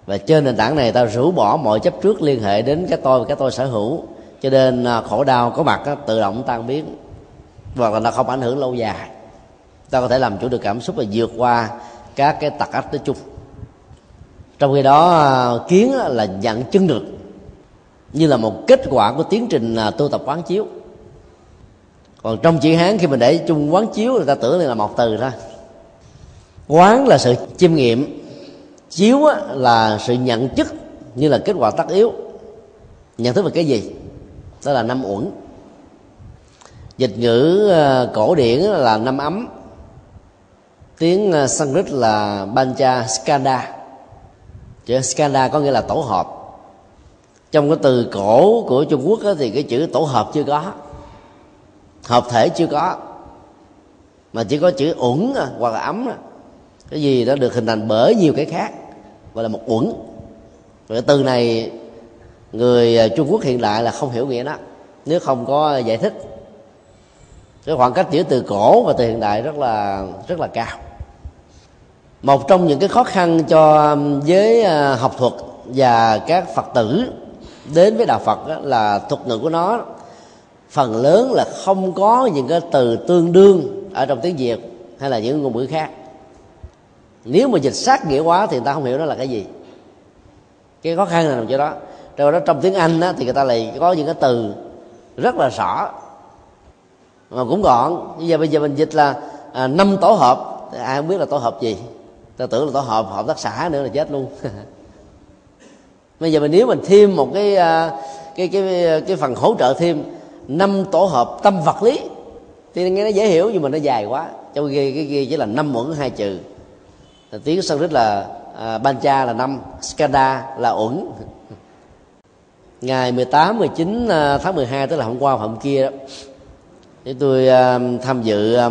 Và trên nền tảng này ta rũ bỏ mọi chấp trước liên hệ đến cái tôi và cái tôi sở hữu cho nên à, khổ đau có mặt đó, tự động tan biến hoặc là nó không ảnh hưởng lâu dài. Ta có thể làm chủ được cảm xúc và vượt qua các cái tặc ách nói chung trong khi đó à, kiến là nhận chân được, như là một kết quả của tiến trình à, tu tập quán chiếu. Còn trong chữ hán, khi mình để chung quán chiếu, người ta tưởng là một từ thôi. Quán là sự chiêm nghiệm, chiếu là sự nhận chức, như là kết quả tất yếu. Nhận thức về cái gì? Đó là năm uẩn. Dịch ngữ à, cổ điển là năm ấm. Tiếng Sanskrit là Bancha Skanda chữ Skanda có nghĩa là tổ hợp. Trong cái từ cổ của Trung Quốc thì cái chữ tổ hợp chưa có. Hợp thể chưa có. Mà chỉ có chữ uẩn à, hoặc là ấm à. cái gì đó được hình thành bởi nhiều cái khác, gọi là một uẩn. Và từ này, người à, trung quốc hiện đại là không hiểu nghĩa đó. Nếu không có giải thích. Cái khoảng cách giữa từ cổ và từ hiện đại rất là rất là cao một trong những cái khó khăn cho um, giới à, học thuật và các phật tử đến với đạo phật là thuật ngữ của nó. Phần lớn là không có những cái từ tương đương ở trong tiếng việt hay là những ngôn ngữ khác. Nếu mà dịch sát nghĩa quá thì người ta không hiểu nó là cái gì. Cái khó khăn là nằm chỗ đó. Rồi đó trong tiếng anh á, thì người ta lại có những cái từ rất là rõ mà cũng gọn. Bây giờ bây giờ mình dịch là à, năm tổ hợp. Thì ai không biết là tổ hợp gì ta tưởng là tổ hợp hợp tác xã nữa là chết luôn. Bây giờ mình nếu mình thêm một cái à, cái cái cái phần hỗ trợ thêm năm tổ hợp tâm vật lý thì nghe nó dễ hiểu nhưng mà nó dài quá. Trong khi cái kia chỉ là năm uẩn hai trừ. Tiếng Sanskrit là à, Bancha là năm Skanda là uẩn. Ngày 18 19 à, tháng 12 tức là hôm qua hôm kia đó. Thì tôi uh, tham dự à,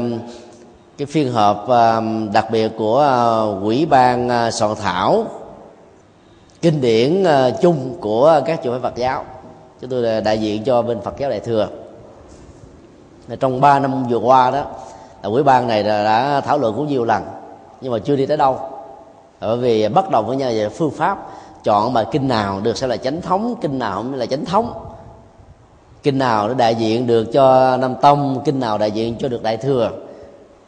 cái phiên họp à, đặc biệt của à, quỹ ban à, soạn thảo kinh điển chung của các chùa phái Phật giáo. Chúng tôi là đại diện cho bên Phật giáo đại thừa. Trong 3 năm vừa qua đó, là quỹ ban này đã thảo luận cũng nhiều lần, nhưng mà chưa đi tới đâu. Bởi vì bắt đầu với nhau về phương pháp, chọn bài kinh nào được sẽ là chánh thống, kinh nào mới là chánh thống. Kinh nào nó đại diện được cho nam tông, kinh nào đại diện cho được đại thừa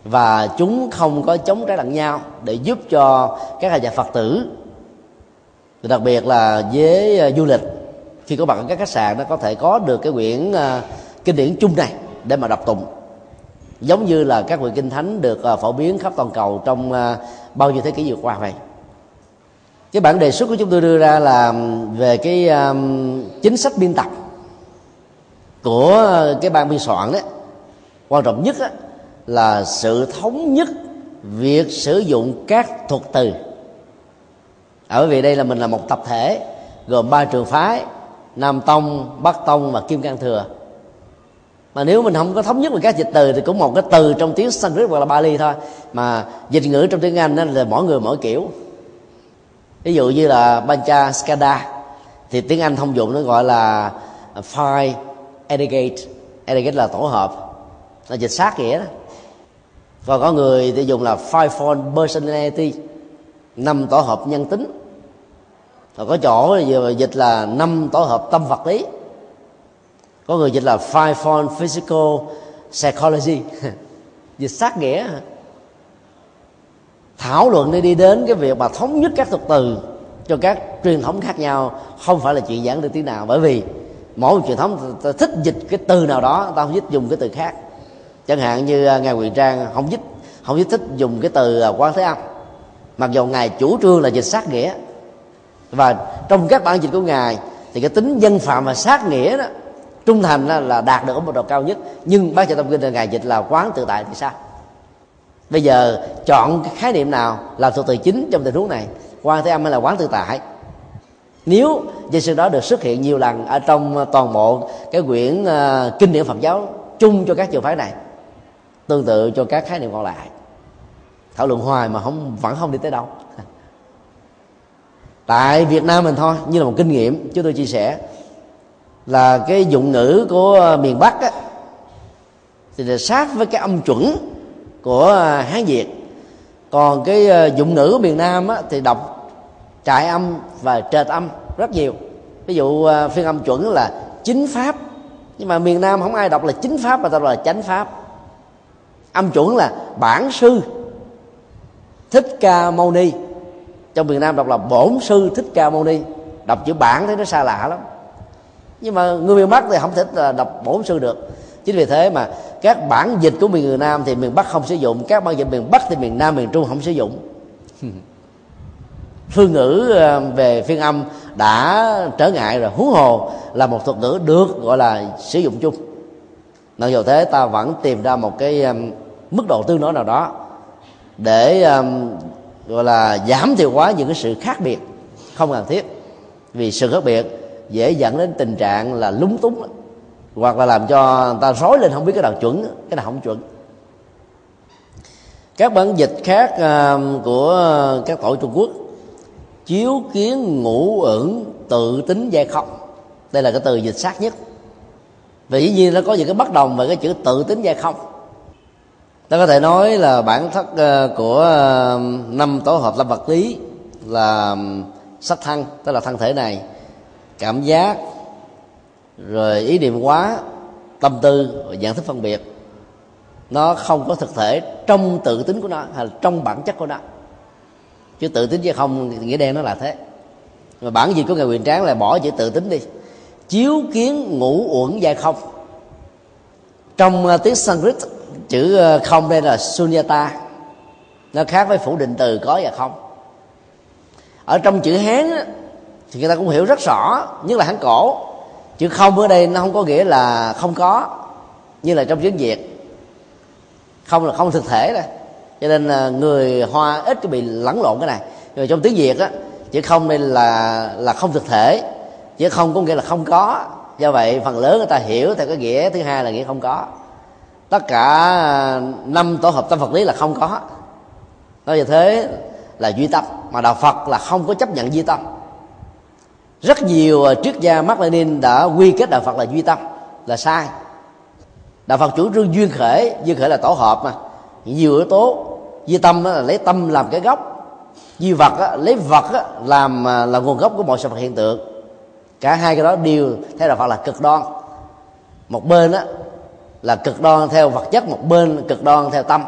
và chúng không có chống trái lẫn nhau để giúp cho các nhà phật tử đặc biệt là với à, du lịch. Khi có mặt ở các khách sạn nó có thể có được cái quyển à, kinh điển chung này để mà đọc tụng. Giống như là các quyển kinh thánh được à, phổ biến khắp toàn cầu trong bao nhiêu thế kỷ vừa qua vậy. Cái bản đề xuất của chúng tôi đưa ra là về cái chính sách biên tập của cái ban biên soạn đấy. Quan trọng nhất á, là sự thống nhất việc sử dụng các thuật từ. Ở vì đây là mình là một tập thể, gồm ba trường phái, nam tông, bắc tông và kim cang thừa. Mà nếu mình không có thống nhất về các dịch từ thì cũng một cái từ trong tiếng Sanskrit hoặc là Bali thôi. Mà dịch ngữ trong tiếng Anh đó là mỗi người mỗi kiểu. Ví dụ như là Bancha Skada thì tiếng Anh thông dụng nó gọi là Five Etiquette Etiquette là tổ hợp, là dịch sát nghĩa đó còn có người thì dùng là five fold personality, năm tổ hợp nhân tính. Rồi có chỗ giờ dịch là năm tổ hợp tâm vật lý. Có người dịch là five fold physical psychology. Dịch sát nghĩa. Thảo luận để đi đến cái việc mà thống nhất các thuật từ cho các truyền thống khác nhau, không phải là chuyện giảng được tí nào. Bởi vì mỗi truyền thống ta thích dịch cái từ nào đó, ta không thích dùng cái từ khác chẳng hạn như à, ngài quyền trang không thích không thích thích dùng cái từ à, quan thế âm. Mặc dù ngài chủ trương là dịch sát nghĩa và trong các bản dịch của ngài thì cái tính dân phạm và sát nghĩa đó trung thành là, là đạt được ở một độ cao nhất. Nhưng bác sĩ tâm kinh là ngài dịch là quán tự tại thì sao? Bây giờ chọn cái khái niệm nào làm thuộc từ chính trong tình huống này? Quan thế âm hay là quán tự tại? Nếu danh sư đó được xuất hiện nhiều lần ở trong toàn bộ cái quyển uh, kinh điển phật giáo chung cho các trường phái này tương tự cho các khái niệm còn lại. Thảo luận hoài mà không vẫn không đi tới đâu. Tại việt nam mình thôi như là một kinh nghiệm chúng tôi chia sẻ là cái dụng ngữ của ờ, miền bắc á, thì là sát với cái âm chuẩn của ờ, hán việt. Còn cái ờ, dụng ngữ của miền nam á, thì đọc trại âm và trệt âm rất nhiều. Ví dụ phiên âm chuẩn là chính pháp. Nhưng mà miền nam không ai đọc là chính pháp mà ta là chánh pháp âm chuẩn là bản sư thích ca mâu ni. Trong miền nam đọc là bổn sư thích ca mâu ni. Đọc chữ bản thấy nó xa lạ lắm. Nhưng mà người miền bắc thì không thể là đọc bổn sư được. Chính vì thế mà các bản dịch của miền nam thì miền bắc không sử dụng. Các bản dịch miền bắc thì miền nam, miền trung không sử dụng. Phương ngữ ờ, về phiên âm đã trở ngại rồi. Huống hồ là một thuật ngữ được gọi là sử dụng chung. Mặc dù thế, ta vẫn tìm ra một cái mức độ tương đối nào đó để um, gọi là giảm thiểu quá những cái sự khác biệt không cần thiết. Vì sự khác biệt dễ dẫn đến tình trạng là lúng túng hoặc là làm cho người ta rối lên không biết cái nào chuẩn cái nào không chuẩn. Các bản dịch khác uh, của các tổ trung quốc chiếu kiến ngũ ẩn tự tính giai không. Đây là cái từ dịch sát nhất. Vì dĩ nhiên nó có những cái bất đồng về cái chữ tự tính giai không ta có thể nói là bản thất ờ, của ờ, năm tổ hợp lâm vật lý là sắc thân tức là thân thể này. Cảm giác, rồi ý niệm quá tâm tư và dạng thức phân biệt, nó không có thực thể trong tự tính của nó hay là trong bản chất của nó. Chứ tự tính chứ không, nghĩa đen nó là thế. Mà bản gì của ngài quyền tráng là bỏ chữ tự tính đi. Chiếu kiến, ngũ uẩn dài không. Trong ờ, tiếng sanskrit chữ ờ, không đây là sunyata. Nó khác với phủ định từ có và không. Ở trong chữ hán thì người ta cũng hiểu rất rõ, nhất là hán cổ. Chữ không ở đây nó không có nghĩa là không có, như là trong tiếng việt. Không là không thực thể đây cho nên ờ, người hoa ít bị lẫn lộn cái này. Rồi trong tiếng việt á, chữ không đây là là không thực thể. Chữ không có nghĩa là không có. Do vậy, phần lớn người ta hiểu theo cái nghĩa thứ hai là nghĩa không có tất cả à, năm tổ hợp tâm vật lý là không có. Nói như thế là duy tâm, mà đạo phật là không có chấp nhận duy tâm. Rất nhiều à, triết gia Mark Lenin đã quy kết đạo Phật là duy tâm, là sai. Đạo phật chủ trương duyên khể duyên khể là tổ hợp mà. Nhiều yếu tố, duy tâm là lấy tâm làm cái gốc. Duy vật lấy vật làm à, là nguồn gốc của mọi sự vật hiện tượng. Cả hai cái đó đều theo đạo phật là cực đoan. Một bên á là cực đoan theo vật chất một bên, cực đoan theo tâm.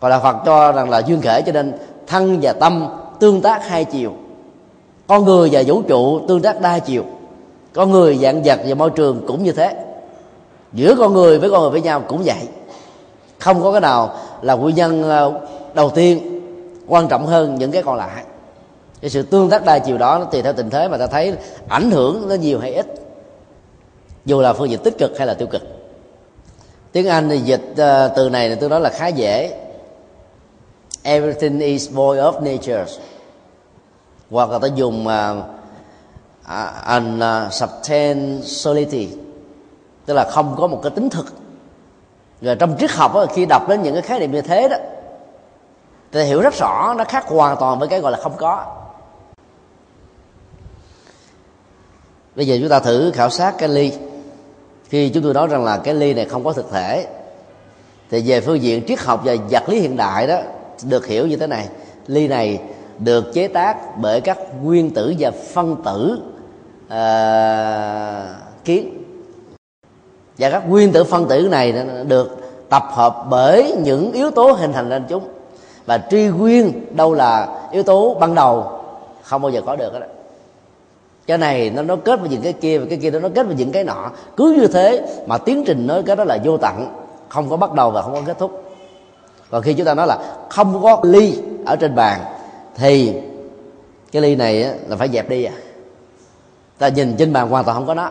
Còn là phật cho rằng là duyên khởi cho nên thân và tâm tương tác hai chiều. Con người và vũ trụ tương tác đa chiều. Con người dạng vật và môi trường cũng như thế. Giữa con người với con người với nhau cũng vậy. Không có cái nào là nguyên nhân ờ, đầu tiên quan trọng hơn những cái còn lại. Cái sự tương tác đa chiều đó nó tùy theo tình thế mà ta thấy ảnh hưởng nó nhiều hay ít. Dù là phương diện tích cực hay là tiêu cực tiếng anh thì dịch uh, từ này tôi nói là khá dễ. Everything is void of nature. Hoặc là ta dùng uh, an ờ, uh, substantiality tức là không có một cái tính thực. Rồi trong triết học đó, khi đọc đến những cái khái niệm như thế đó thì hiểu rất rõ nó khác hoàn toàn với cái gọi là không có. Bây giờ chúng ta thử khảo sát cái ly khi chúng tôi nói rằng là cái ly này không có thực thể thì về phương diện triết học và vật lý hiện đại đó được hiểu như thế này. Ly này được chế tác bởi các nguyên tử và phân tử uh, kiến. Và các nguyên tử phân tử này được tập hợp bởi những yếu tố hình thành lên chúng. Và truy nguyên đâu là yếu tố ban đầu không bao giờ có được đó cái này nó nó kết với những cái kia và cái kia nó kết với những cái nọ. Cứ như thế mà tiến trình nói cái đó là vô tận không có bắt đầu và không có kết thúc. Còn khi chúng ta nói là không có ly ở trên bàn thì cái ly này là phải dẹp đi à. Ta nhìn trên bàn hoàn toàn không có nó.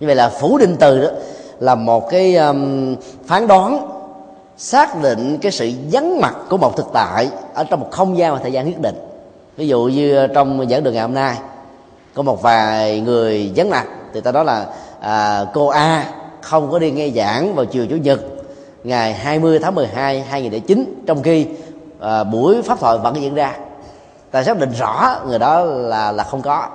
Như vậy là phủ định từ đó là một cái um, phán đoán xác định cái sự vắng mặt của một thực tại ở trong một không gian và thời gian nhất định ví dụ như trong giảng đường ngày hôm nay có một vài người vấn mặt thì ta nói là à, cô A không có đi nghe giảng vào chiều chủ nhật ngày 20 tháng 12 2009 trong khi à, buổi pháp thoại vẫn diễn ra. Ta xác định rõ người đó là là không có.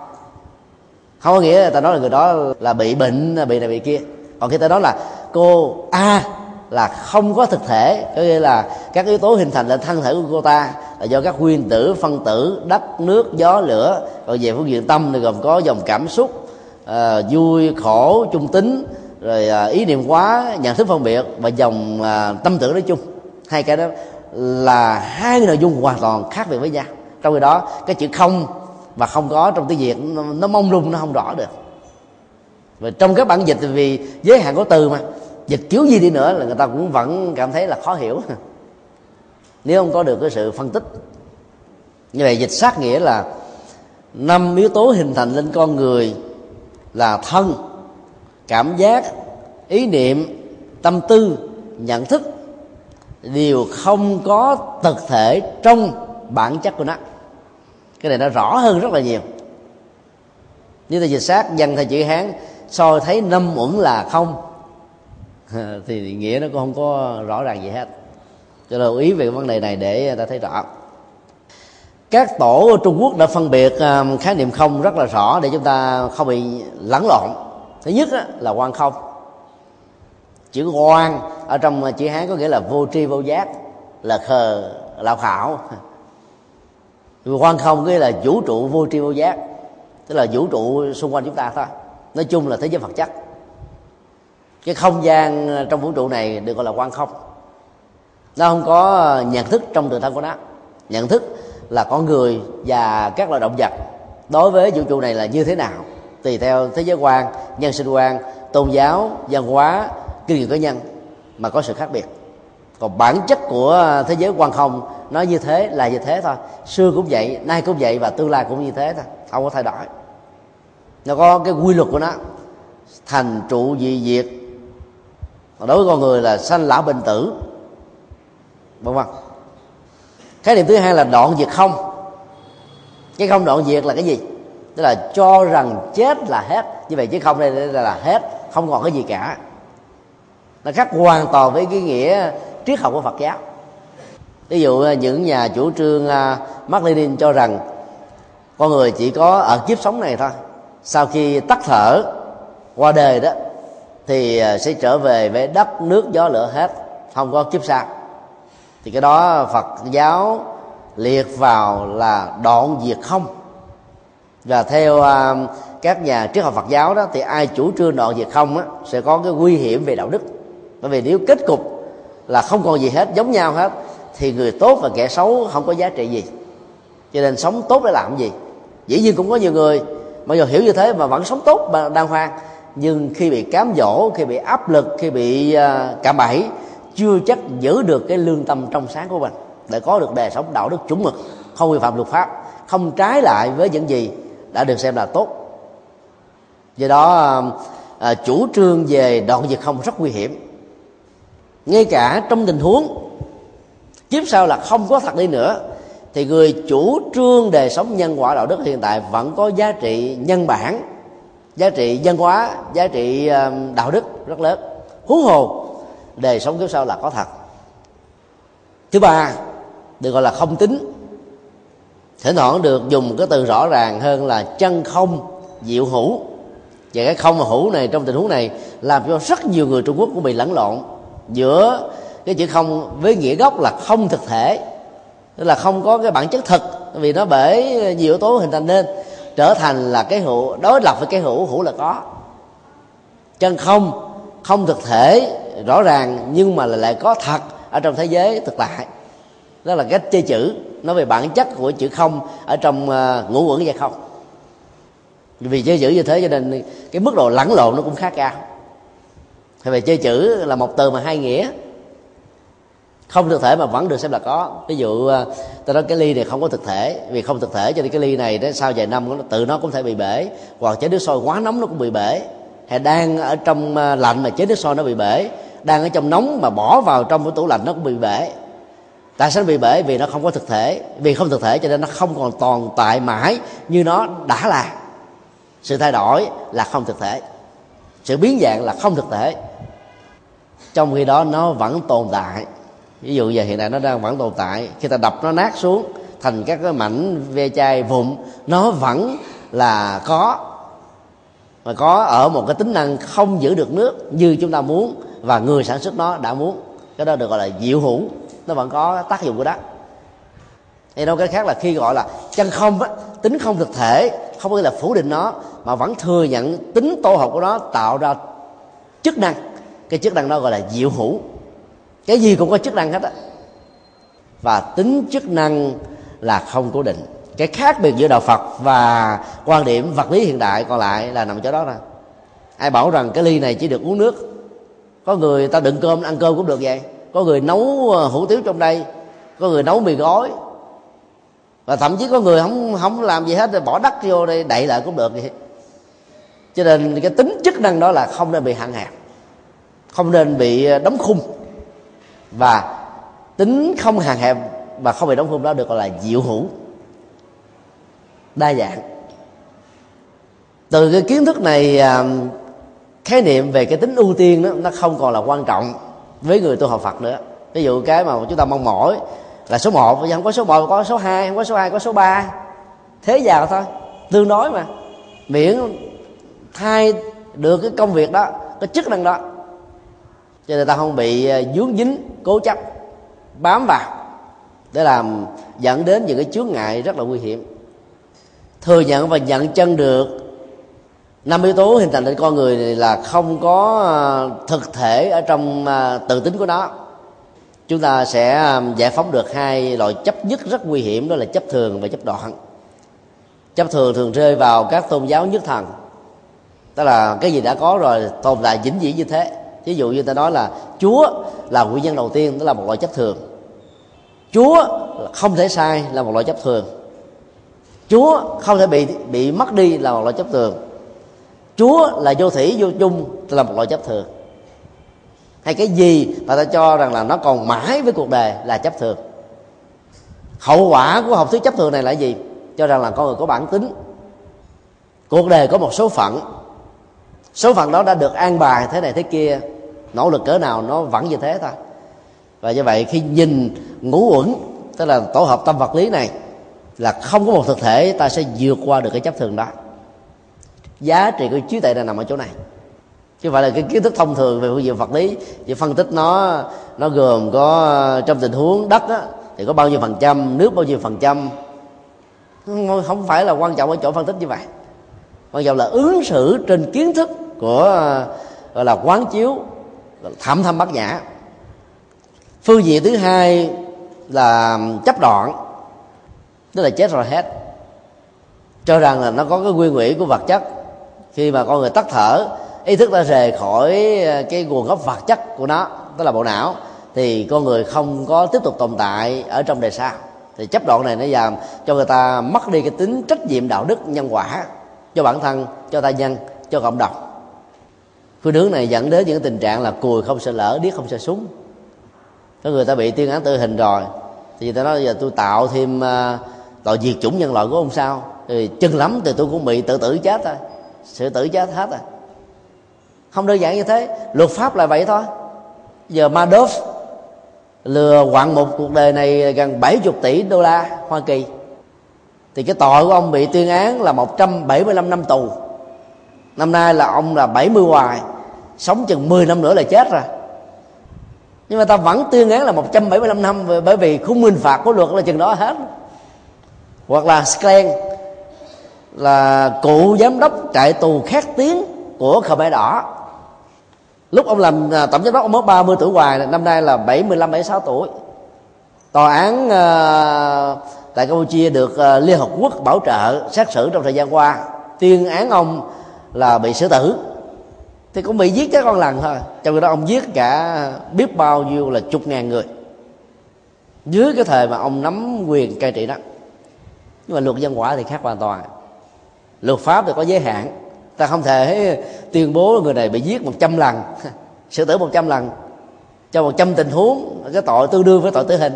Không có nghĩa là ta nói là người đó là bị bệnh bị này bị kia. Còn khi ta nói là cô a là không có thực thể. Có nghĩa là các yếu tố hình thành lên thân thể của cô ta là do các nguyên tử phân tử đất nước gió lửa. Còn về phương diện tâm thì gồm có dòng cảm xúc à, vui khổ trung tính rồi à, ý niệm quá nhận thức phân biệt và dòng à, tâm tưởng nói chung. Hai cái đó là hai nội dung hoàn toàn khác biệt với nhau. Trong khi đó cái chữ không và không có trong tiếng việt nó, nó mông lung nó không rõ được. Và trong các bản dịch thì vì giới hạn của từ mà dịch kiểu gì đi nữa là người ta cũng vẫn cảm thấy là khó hiểu. Nếu không có được cái sự phân tích. Như vậy dịch sát nghĩa là năm yếu tố hình thành lên con người là thân, cảm giác, ý niệm, tâm tư, nhận thức đều không có thực thể trong bản chất của nó. Cái này nó rõ hơn rất là nhiều. Như ta dịch sát dân theo chữ hán, soi thấy năm uẩn là không. thì nghĩa nó cũng không có rõ ràng gì hết. Cho nên ý về vấn đề này để ta thấy rõ. Các tổ ở Trung Quốc đã phân biệt à, khái niệm không rất là rõ để chúng ta không bị lẫn lộn. Thứ nhất là quan không. Chữ quan ở trong chữ hán có nghĩa là vô tri, vô giác, là khờ lão khảo. Quan không nghĩa là vũ trụ vô tri, vô giác, tức là vũ trụ xung quanh chúng ta thôi. Nói chung là thế giới vật chất cái không gian ờ, trong vũ trụ này được gọi là quan không. Nó không có ờ, nhận thức trong tự thân của nó. Nhận thức là con người và các loài động vật. Đối với vũ trụ này là như thế nào? Tùy theo thế giới quan, nhân sinh quan, tôn giáo, văn hóa, kinh nghiệm cá nhân mà có sự khác biệt. Còn bản chất của ờ, thế giới quan không, nó như thế là như thế thôi. Xưa cũng vậy, nay cũng vậy và tương lai cũng như thế thôi. Không có thay đổi. Nó có cái quy luật của nó. Thành trụ dị diệt đối với con người là sanh lão bệnh tử. Vân vân. Khái niệm thứ hai là đoạn diệt không. Cái không đoạn diệt là cái gì? Tức là cho rằng chết là hết. Như vậy chứ không đây là, hết. Không còn cái gì cả. Nó khác hoàn toàn với cái nghĩa triết học của phật giáo. Ví dụ à, những nhà chủ trương à, Mark Lenin cho rằng con người chỉ có ở kiếp sống này thôi. Sau khi tắt thở qua đời đó thì à, sẽ trở về với đất nước gió lửa hết không có kiếp sau. Thì cái đó phật giáo liệt vào là đoạn diệt không. Và theo à, các nhà triết học Phật giáo đó thì ai chủ trương đoạn diệt không á, sẽ có cái nguy hiểm về đạo đức. Bởi vì nếu kết cục là không còn gì hết giống nhau hết thì người tốt và kẻ xấu không có giá trị gì. Cho nên sống tốt để làm gì? Dĩ nhiên cũng có nhiều người mặc dù hiểu như thế mà vẫn sống tốt mà đàng hoàng nhưng khi bị cám dỗ khi bị áp lực khi bị à, cạm bẫy chưa chắc giữ được cái lương tâm trong sáng của mình để có được đời sống đạo đức chuẩn mực không vi phạm luật pháp không trái lại với những gì đã được xem là tốt. Do đó à, à chủ trương về đoạn diệt không rất nguy hiểm. Ngay cả trong tình huống kiếp sau là không có thật đi nữa thì người chủ trương đời sống nhân quả đạo đức hiện tại vẫn có giá trị nhân bản giá trị văn hóa, giá trị ờ, đạo đức rất lớn. Huống hồ đời sống kiếp sau là có thật. Thứ ba, được gọi là không tính. Thỉnh thoảng được dùng cái từ rõ ràng hơn là chân không, diệu hữu. Và cái không và hữu này, trong tình huống này, làm cho rất nhiều người trung quốc cũng bị lẫn lộn giữa cái chữ không với nghĩa gốc là không thực thể. Tức là không có cái bản chất thực, vì nó bởi nhiều yếu tố hình thành nên trở thành là cái hữu đối lập với cái hữu hữu là có. Chân không không thực thể rõ ràng nhưng mà lại có thật ở trong thế giới thực tại đó là cách chơi chữ nói về bản chất của chữ không ở trong uh, ngũ quẩn và không. Vì chơi chữ như thế cho nên cái mức độ lẫn lộn nó cũng khá cao. Thì về chơi chữ là một từ mà hai nghĩa không thực thể mà vẫn được xem là có. Ví dụ ờ, ta nói cái ly này không có thực thể. Vì không thực thể cho nên cái ly này đến sau vài năm nó, tự nó cũng thể bị bể. Hoặc chế nước sôi quá nóng nó cũng bị bể. Hay đang ở trong ờ, lạnh mà chế nước sôi nó bị bể. Đang ở trong nóng mà bỏ vào trong cái tủ lạnh nó cũng bị bể. Tại sao nó bị bể? Vì nó không có thực thể. Vì không thực thể cho nên nó không còn tồn tại mãi như nó đã là. Sự thay đổi là không thực thể. Sự biến dạng là không thực thể. Trong khi đó nó vẫn tồn tại ví dụ giờ hiện tại nó đang vẫn tồn tại. Khi ta đập nó nát xuống, thành các cái mảnh ve chai vụn, nó vẫn là có. Mà có ở một cái tính năng không giữ được nước như chúng ta muốn và người sản xuất nó đã muốn. Cái đó được gọi là diệu hữu. Nó vẫn có tác dụng của đó thì nói cái khác là khi gọi là chân không á, tính không thực thể, không có là phủ định nó, mà vẫn thừa nhận tính tổ hợp của nó tạo ra chức năng. Cái chức năng đó gọi là diệu hữu cái gì cũng có chức năng hết á. Và tính chức năng là không cố định. Cái khác biệt giữa đạo phật và quan điểm vật lý hiện đại còn lại là nằm chỗ đó nè. Ai bảo rằng cái ly này chỉ được uống nước. Có người ta đựng cơm, ăn cơm cũng được vậy. Có người nấu ờ, hủ tiếu trong đây. Có người nấu mì gói. Và thậm chí có người không không làm gì hết rồi bỏ đất vô đây, đậy lại cũng được vậy. Cho nên cái tính chức năng đó là không nên bị hạn hẹp. Không nên bị ờ, đóng khung và tính không hàng hẹp và không bị đóng khung đó được gọi là diệu hữu. Đa dạng. Từ cái kiến thức này à, khái niệm về cái tính ưu tiên đó, nó không còn là quan trọng với người tu học Phật nữa. Ví dụ cái mà chúng ta mong mỏi là số 1 bây giờ không có số 1 có số 2 không có số 2 có số 3 thế giàu thôi. Tương đối mà. Miễn thay được cái công việc đó, cái chức năng đó cho nên ta không bị ờ, dướng dính, cố chấp, bám vào để làm dẫn đến những cái chướng ngại rất là nguy hiểm. Thừa nhận và nhận chân được năm yếu tố hình thành nên con người này là không có ờ, thực thể ở trong ờ, tự tính của nó. Chúng ta sẽ giải phóng được hai loại chấp nhất rất nguy hiểm, đó là chấp thường và chấp đoạn. Chấp thường thường rơi vào các tôn giáo nhất thần, tức là cái gì đã có rồi tồn tại vĩnh viễn như thế ví dụ như ta nói là chúa là nguyên nhân đầu tiên, đó là một loại chấp thường. Chúa không thể sai là một loại chấp thường. Chúa không thể bị bị mất đi là một loại chấp thường. Chúa là vô thủy, vô chung, là một loại chấp thường. Hay cái gì mà ta cho rằng là nó còn mãi với cuộc đời là chấp thường. Hậu quả của học thuyết chấp thường này là gì? Cho rằng là con người có bản tính. Cuộc đời có một số phận. Số phận đó đã được an bài thế này thế kia nỗ lực cỡ nào nó vẫn như thế thôi. Và như vậy khi nhìn ngũ uẩn tức là tổ hợp tâm vật lý này là không có một thực thể ta sẽ vượt qua được cái chấp thường đó. Giá trị của trí tuệ này nằm ở chỗ này. Chứ phải là cái kiến thức thông thường về phương diện vật lý chỉ phân tích nó nó gồm có trong tình huống đất á, thì có bao nhiêu phần trăm nước bao nhiêu phần trăm. Không phải là quan trọng ở chỗ phân tích như vậy. Quan trọng là ứng xử trên kiến thức của gọi là quán chiếu thảm thâm bát nhã. Phương diện thứ hai là chấp đoạn, tức là chết rồi hết. Cho rằng là nó có cái nguyên ủy của vật chất. Khi mà con người tắt thở, ý thức đã rời khỏi ờ, cái nguồn gốc vật chất của nó, tức là bộ não, thì con người không có tiếp tục tồn tại ở trong đời sau. Thì chấp đoạn này nó làm cho người ta mất đi cái tính trách nhiệm đạo đức nhân quả cho bản thân, cho ta nhân, cho cộng đồng khuynh hướng này dẫn đến những tình trạng là cùi không sợ lỡ điếc không sợ súng. Có người ta bị tuyên án tử hình rồi. Thì người ta nói giờ tôi tạo thêm à, uh, tội diệt chủng nhân loại của ông sao? Thì chân lắm thì tôi cũng bị tự tử chết thôi. Sự tử chết hết rồi. Không đơn giản như thế. Luật pháp là vậy thôi. Giờ Madoff lừa quặng một cuộc đời này gần 70 tỷ đô la Hoa Kỳ. Thì cái tội của ông bị tuyên án là 175 năm tù. Năm nay là ông là 70 hoài sống chừng 10 năm nữa là chết rồi. Nhưng mà ta vẫn tuyên án là 175 năm bởi vì khung hình phạt của luật là chừng đó hết. Hoặc là Sklen là cựu giám đốc trại tù khét tiếng của Khmer Đỏ. Lúc ông làm à, tổng giám đốc ông mới 30 tuổi hoài năm nay là 75 76 tuổi. Tòa án uh, tại Campuchia được uh, Liên Hợp Quốc bảo trợ xét xử trong thời gian qua. Tuyên án ông là bị xử tử thì cũng bị giết các con lần thôi. Trong khi đó ông giết cả biết bao nhiêu là chục ngàn người. Dưới cái thời mà ông nắm quyền cai trị đó. Nhưng mà luật dân quả thì khác hoàn toàn. Luật pháp thì có giới hạn. Ta không thể tuyên bố người này bị giết một trăm lần, xử tử một trăm lần, cho một trăm tình huống, cái tội tương đương với tội tử hình.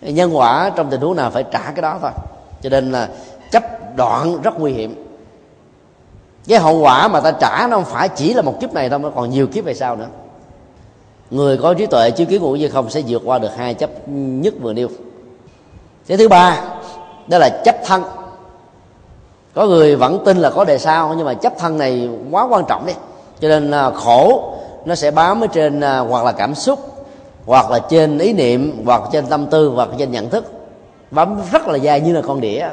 Nhân quả trong tình huống nào phải trả cái đó thôi. Cho nên là chấp đoạn rất nguy hiểm cái hậu quả mà ta trả nó không phải chỉ là một kiếp này thôi, mà còn nhiều kiếp về sau nữa. Người có trí tuệ chiếu kiến ngũ như không sẽ vượt qua được hai chấp nhất vừa nêu. Cái thứ ba, đó là chấp thân. Có người vẫn tin là có đề sao nhưng mà chấp thân này quá quan trọng đấy. Cho nên à, khổ, nó sẽ bám ở trên à, hoặc là cảm xúc, hoặc là trên ý niệm, hoặc trên tâm tư, hoặc trên nhận thức. Bám rất là dài như là con đĩa,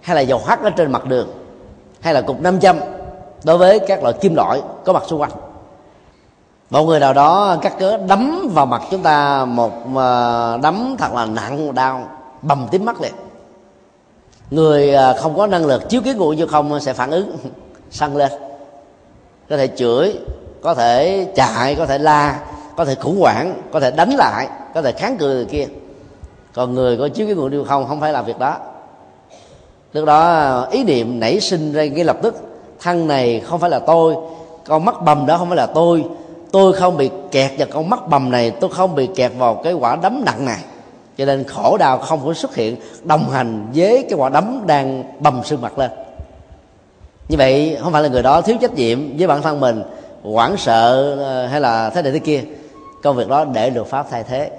hay là dầu hắt ở trên mặt đường, hay là cục nam châm đối với các loại kim loại có mặt xung quanh. Một người nào đó cắt cớ đấm vào mặt chúng ta một à, đấm thật là nặng, đau, bầm tím mắt liền. Người à, không có năng lực chiếu kiến ngụ như không sẽ phản ứng, săn lên. Có thể chửi, có thể chạy, có thể la, có thể khủng hoảng, có thể đánh lại, có thể kháng cự người kia. Còn người có chiếu kiến ngụ như không không phải làm việc đó. Lúc đó à, ý niệm nảy sinh ra ngay lập tức thân này không phải là tôi. Con mắt bầm đó không phải là tôi. Tôi không bị kẹt vào con mắt bầm này. Tôi không bị kẹt vào cái quả đấm nặng này. Cho nên khổ đau không có xuất hiện. Đồng hành với cái quả đấm đang bầm sương mặt lên. Như vậy, không phải là người đó thiếu trách nhiệm với bản thân mình, hoảng sợ ờ, hay là thế này thế kia. Công việc đó để luật pháp thay thế.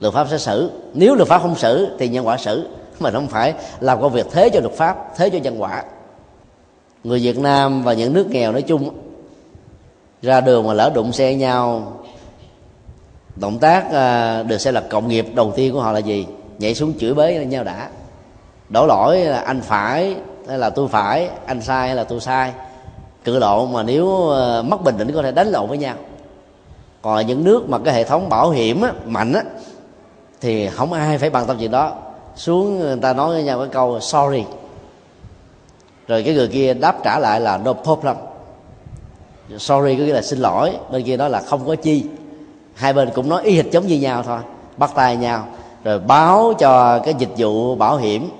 Luật pháp sẽ xử. Nếu luật pháp không xử, thì nhân quả xử. Mà không phải làm công việc thế cho luật pháp, thế cho nhân quả người việt nam và những nước nghèo nói chung ra đường mà lỡ đụng xe nhau động tác à, được xem là cộng nghiệp đầu tiên của họ là gì? Nhảy xuống chửi bới nhau đã. Đổ lỗi là anh phải hay là tôi phải anh sai hay là tôi sai. Cự lộn mà nếu à, mất bình tĩnh có thể đánh lộn với nhau. Còn những nước mà cái hệ thống bảo hiểm á, mạnh á, thì không ai phải bằng tâm chuyện đó. Xuống người ta nói với nhau cái câu sorry rồi cái người kia đáp trả lại là no problem. Sorry, có nghĩa là xin lỗi. Bên kia nói là không có chi. Hai bên cũng nói y hệt giống như nhau thôi. Bắt tay nhau. Rồi báo cho cái dịch vụ bảo hiểm,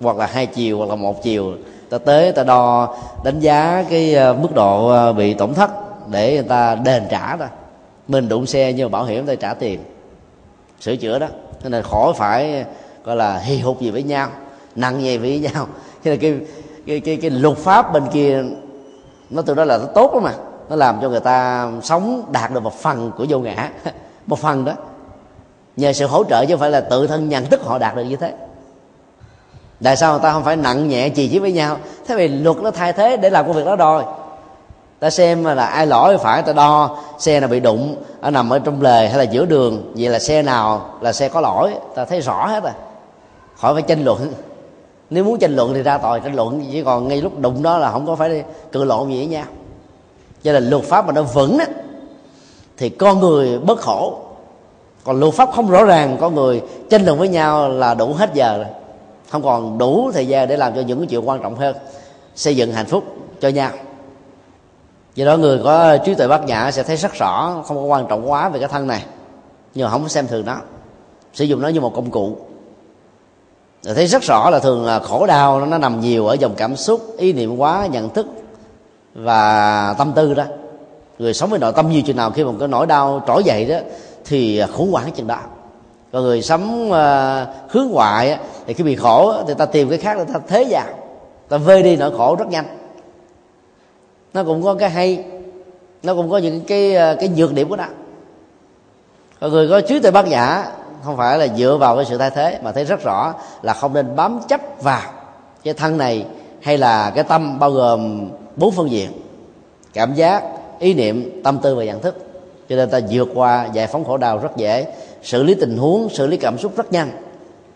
hoặc là hai chiều, hoặc là một chiều. Ta tới, ta đo, đánh giá cái ờ, mức độ ờ, bị tổn thất để người ta đền trả đó mình đụng xe như bảo hiểm ta trả tiền. Sửa chữa đó. Nên là khỏi phải, gọi là hì hục gì với nhau, nặng nhẹ với nhau. Cho nên cái cái cái cái luật pháp bên kia, nó từ đó là nó tốt lắm mà. Nó làm cho người ta sống đạt được một phần của vô ngã. Một phần đó. Nhờ sự hỗ trợ chứ không phải là tự thân nhận thức họ đạt được như thế. Tại sao người ta không phải nặng nhẹ chì chỉ với nhau? Thế vì luật nó thay thế để làm công việc đó rồi. Ta xem là ai lỗi phải ta đo, xe nào bị đụng ở nằm ở trong lề hay là giữa đường, vậy là xe nào là xe có lỗi? Ta thấy rõ hết rồi khỏi phải tranh luận nếu muốn tranh luận thì ra tòa tranh luận, chỉ còn ngay lúc đụng đó là không có phải cự lộn gì với nhau cho nên luật pháp mà nó vững á, thì con người bất khổ. Còn luật pháp không rõ ràng, con người tranh luận với nhau là đủ hết giờ rồi. Không còn đủ thời gian để làm cho những cái chuyện quan trọng hơn. Xây dựng hạnh phúc cho nhau. Do đó người có trí tuệ bát nhã sẽ thấy rất rõ, không có quan trọng quá về cái thân này. Nhưng mà không có xem thường nó. Sử dụng nó như một công cụ rồi thấy rất rõ là thường là khổ đau nó nằm nhiều ở dòng cảm xúc ý niệm quá nhận thức và tâm tư đó. Người sống với nội tâm nhiều chừng nào khi mà cái nỗi đau trỗi dậy đó thì à, khủng hoảng chừng đó. Còn người sống uh, hướng ngoại thì khi bị khổ thì ta tìm cái khác để ta thế vào ta vơi đi nỗi khổ rất nhanh. Nó cũng có cái hay nó cũng có những cái à, cái nhược điểm của nó. Còn người có trí tuệ bác giả không phải là dựa vào cái sự thay thế, mà thấy rất rõ là không nên bám chấp vào cái thân này hay là cái tâm bao gồm bốn phương diện. Cảm giác, ý niệm, tâm tư và nhận thức. Cho nên ta vượt qua giải phóng khổ đau rất dễ, xử lý tình huống, xử lý cảm xúc rất nhanh.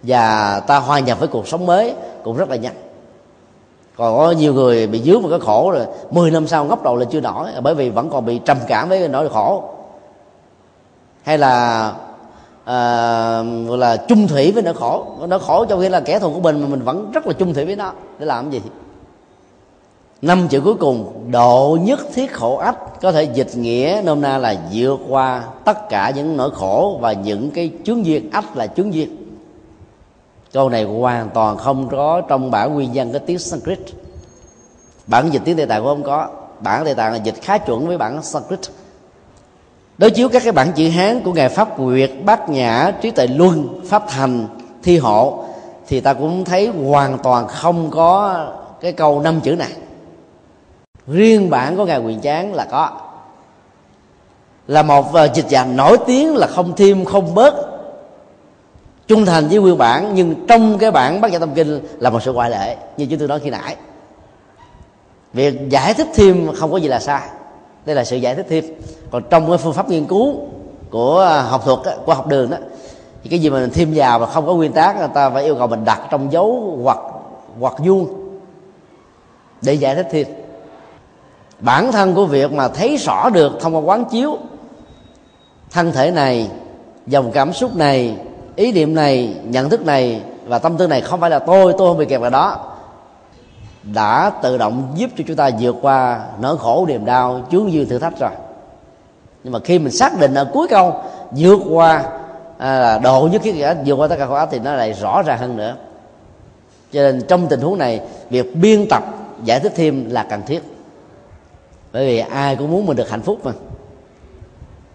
Và ta hòa nhập với cuộc sống mới cũng rất là nhanh. Còn có nhiều người bị dướng vào cái khổ rồi 10 năm sau ngóc đầu là chưa nổi, bởi vì vẫn còn bị trầm cảm với nỗi khổ. Hay là à, gọi là chung thủy với nỗi khổ. Nỗi khổ trong khi là kẻ thù của mình mà mình vẫn rất là chung thủy với nó. Để làm cái gì? Năm chữ cuối cùng độ nhất thiết khổ ách. Có thể dịch nghĩa nôm na là vượt qua tất cả những nỗi khổ và những cái chướng duyên. Ách là chướng duyên. Câu này hoàn toàn không có trong bản nguyên văn cái tiếng Sanskrit. Bản dịch tiếng Tây Tạng cũng không có. Bản Tây Tạng là dịch khá chuẩn với bản Sanskrit đối chiếu các cái bản chữ Hán của ngài Pháp quyệt Bát Nhã, Trí Tuệ Luân, Pháp Thành, Thi Hộ, thì ta cũng thấy hoàn toàn không có cái câu năm chữ này. Riêng bản của ngài quyền chán là có. Là một ờ, dịch giả nổi tiếng là không thêm không bớt. Trung thành với nguyên bản, nhưng trong cái bản bát nhã tâm kinh là một sự ngoại lệ, như chúng tôi nói khi nãy. Việc giải thích thêm không có gì là sai đây là sự giải thích thêm. Còn trong cái phương pháp nghiên cứu của à, học thuật của học đường đó thì cái gì mà mình thêm vào mà không có nguyên tắc, người ta phải yêu cầu mình đặt trong dấu hoặc hoặc vuông để giải thích thêm. Bản thân của việc mà thấy rõ được thông qua quán chiếu thân thể này, dòng cảm xúc này, ý niệm này, nhận thức này và tâm tư này không phải là tôi tôi không bị kẹp vào đó đã tự động giúp cho chúng ta vượt qua nỗi khổ niềm đau chướng dư thử thách rồi. Nhưng mà khi mình xác định ở cuối câu vượt qua à, độ nhất thiết giả vượt qua tất cả khổ ách thì nó lại rõ ràng hơn nữa. Cho nên trong tình huống này việc biên tập giải thích thêm là cần thiết. Bởi vì ai cũng muốn mình được hạnh phúc mà.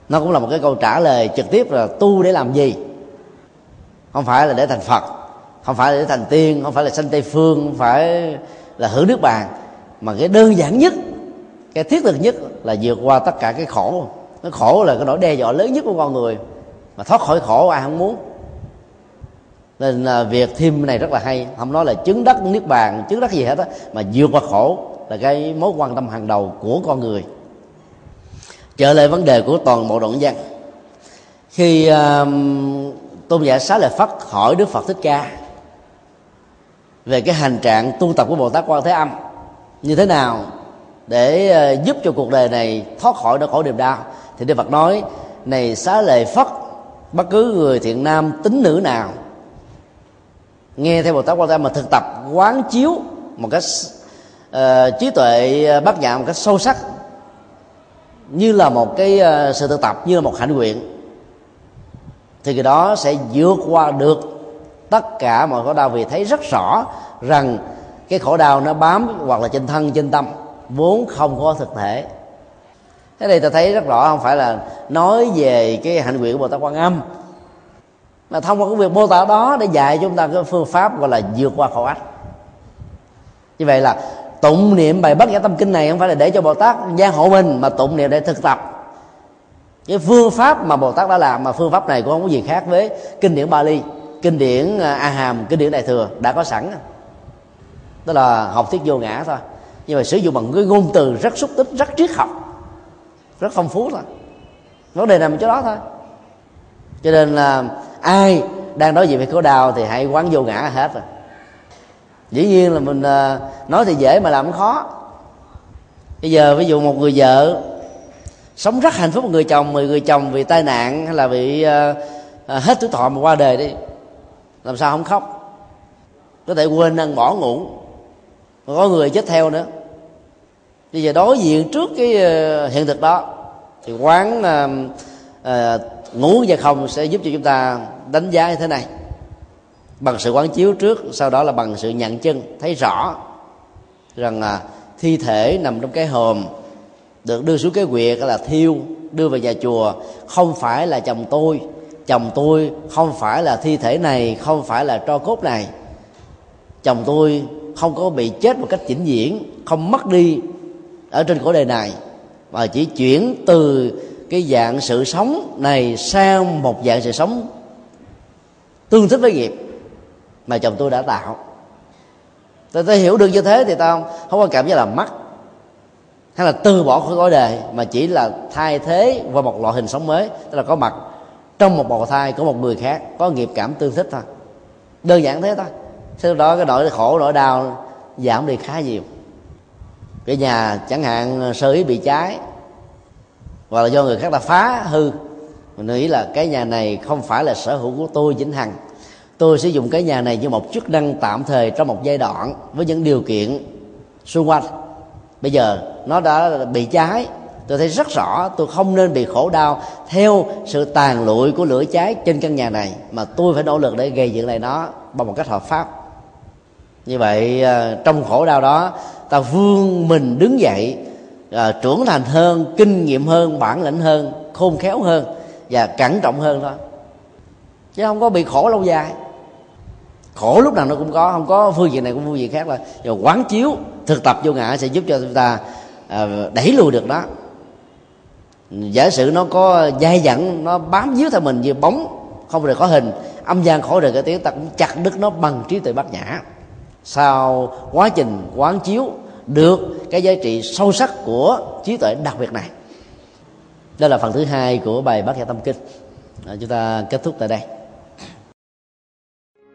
Nó cũng là một cái câu trả lời trực tiếp là tu để làm gì? Không phải là để thành phật không phải là để thành tiên không phải là sanh tây phương không phải là hưởng nước bàn mà cái đơn giản nhất cái thiết thực nhất là vượt qua tất cả cái khổ. Nó khổ là cái nỗi đe dọa lớn nhất của con người mà thoát khỏi khổ ai không muốn. Nên là việc thêm này rất là hay không nói là chứng đắc niết bàn chứng đắc gì hết á mà vượt qua khổ là cái mối quan tâm hàng đầu của con người. Trở lại vấn đề của toàn bộ đoạn văn. Khi uh, tôn giả xá lợi phất hỏi đức phật thích ca về cái hành trạng tu tập của bồ tát quan thế âm như thế nào để ờ, giúp cho cuộc đời này thoát khỏi nỗi khổ niềm đau. Thì đức phật nói này xá lợi phất bất cứ người thiện nam tính nữ nào nghe theo bồ tát quan thế âm mà thực tập quán chiếu một cách uh, trí tuệ ờ, bát nhã một cách sâu sắc như là một cái uh, sự thực tập như là một hạnh nguyện thì cái đó sẽ vượt qua được tất cả mọi khổ đau vì thấy rất rõ rằng cái khổ đau nó bám hoặc là trên thân, trên tâm, vốn không có thực thể. Thế này ta thấy rất rõ, không phải là nói về cái hạnh nguyện của bồ tát quan âm, mà thông qua cái việc mô tả đó để dạy chúng ta cái phương pháp gọi là vượt qua khổ ách. Như vậy là tụng niệm bài bất nhã tâm kinh này không phải là để cho bồ tát gia hộ mình, mà tụng niệm để thực tập. Cái phương pháp mà bồ tát đã làm mà phương pháp này cũng không có gì khác với kinh điển bali kinh điển à, a hàm kinh điển đại thừa đã có sẵn. Đó là học thuyết vô ngã thôi. Nhưng mà sử dụng bằng cái ngôn từ rất xúc tích rất triết học rất phong phú thôi. Vấn đề nằm chỗ đó thôi. Cho nên là ai đang đối diện với khổ đau thì hãy quán vô ngã hết rồi. Dĩ nhiên là mình à, nói thì dễ mà làm khó. Bây giờ ví dụ một người vợ sống rất hạnh phúc một người chồng mười người chồng vì tai nạn hay là bị uh, à, hết tuổi thọ mà qua đời đi làm sao không khóc? Có thể quên ăn bỏ ngủ. Có người chết theo nữa. Bây giờ đối diện trước cái ờ, hiện thực đó thì quán uh, uh, ngủ và không sẽ giúp cho chúng ta đánh giá như thế này. Bằng sự quán chiếu trước sau đó là bằng sự nhận chân thấy rõ rằng là thi thể nằm trong cái hòm được đưa xuống cái quyệt là thiêu đưa về nhà chùa không phải là chồng tôi chồng tôi không phải là thi thể này không phải là tro cốt này. Chồng tôi không có bị chết một cách chỉnh diễn không mất đi ở trên cõi đời này mà chỉ chuyển từ cái dạng sự sống này sang một dạng sự sống tương thích với nghiệp mà chồng tôi đã tạo. Ta, ta hiểu được như thế thì tao không có cảm giác là mất hay là từ bỏ khỏi cõi đời mà chỉ là thay thế qua một loại hình sống mới tức là có mặt trong một bào thai của một người khác, có nghiệp cảm tương thích thôi. Đơn giản thế thôi. Sau đó cái nỗi khổ, nỗi đau giảm đi khá nhiều. Cái nhà chẳng hạn sơ ý bị cháy, hoặc là do người khác đã phá hư. Mình nghĩ là cái nhà này không phải là sở hữu của tôi vĩnh hằng. Tôi sử dụng cái nhà này như một chức năng tạm thời trong một giai đoạn với những điều kiện xung quanh. Bây giờ nó đã bị cháy tôi thấy rất rõ tôi không nên bị khổ đau theo sự tàn lụi của lửa cháy trên căn nhà này mà tôi phải nỗ lực để gây dựng lại nó bằng một cách hợp pháp. Như vậy à, trong khổ đau đó ta vươn mình đứng dậy à, trưởng thành hơn kinh nghiệm hơn bản lĩnh hơn khôn khéo hơn và cẩn trọng hơn thôi. Chứ không có bị khổ lâu dài. Khổ lúc nào nó cũng có không có phương diện này cũng phương diện khác là rồi quán chiếu thực tập vô ngã sẽ giúp cho chúng ta à, đẩy lùi được đó giả sử nó có dai dẳng, nó bám víu theo mình như bóng, không rời có hình, âm gian khỏi rời cái tiếng ta cũng chặt đứt nó bằng trí tuệ bát nhã. Sau quá trình quán chiếu được cái giá trị sâu sắc của trí tuệ đặc biệt này. Đây là phần thứ hai của bài bát nhã tâm kinh. Chúng ta kết thúc tại đây.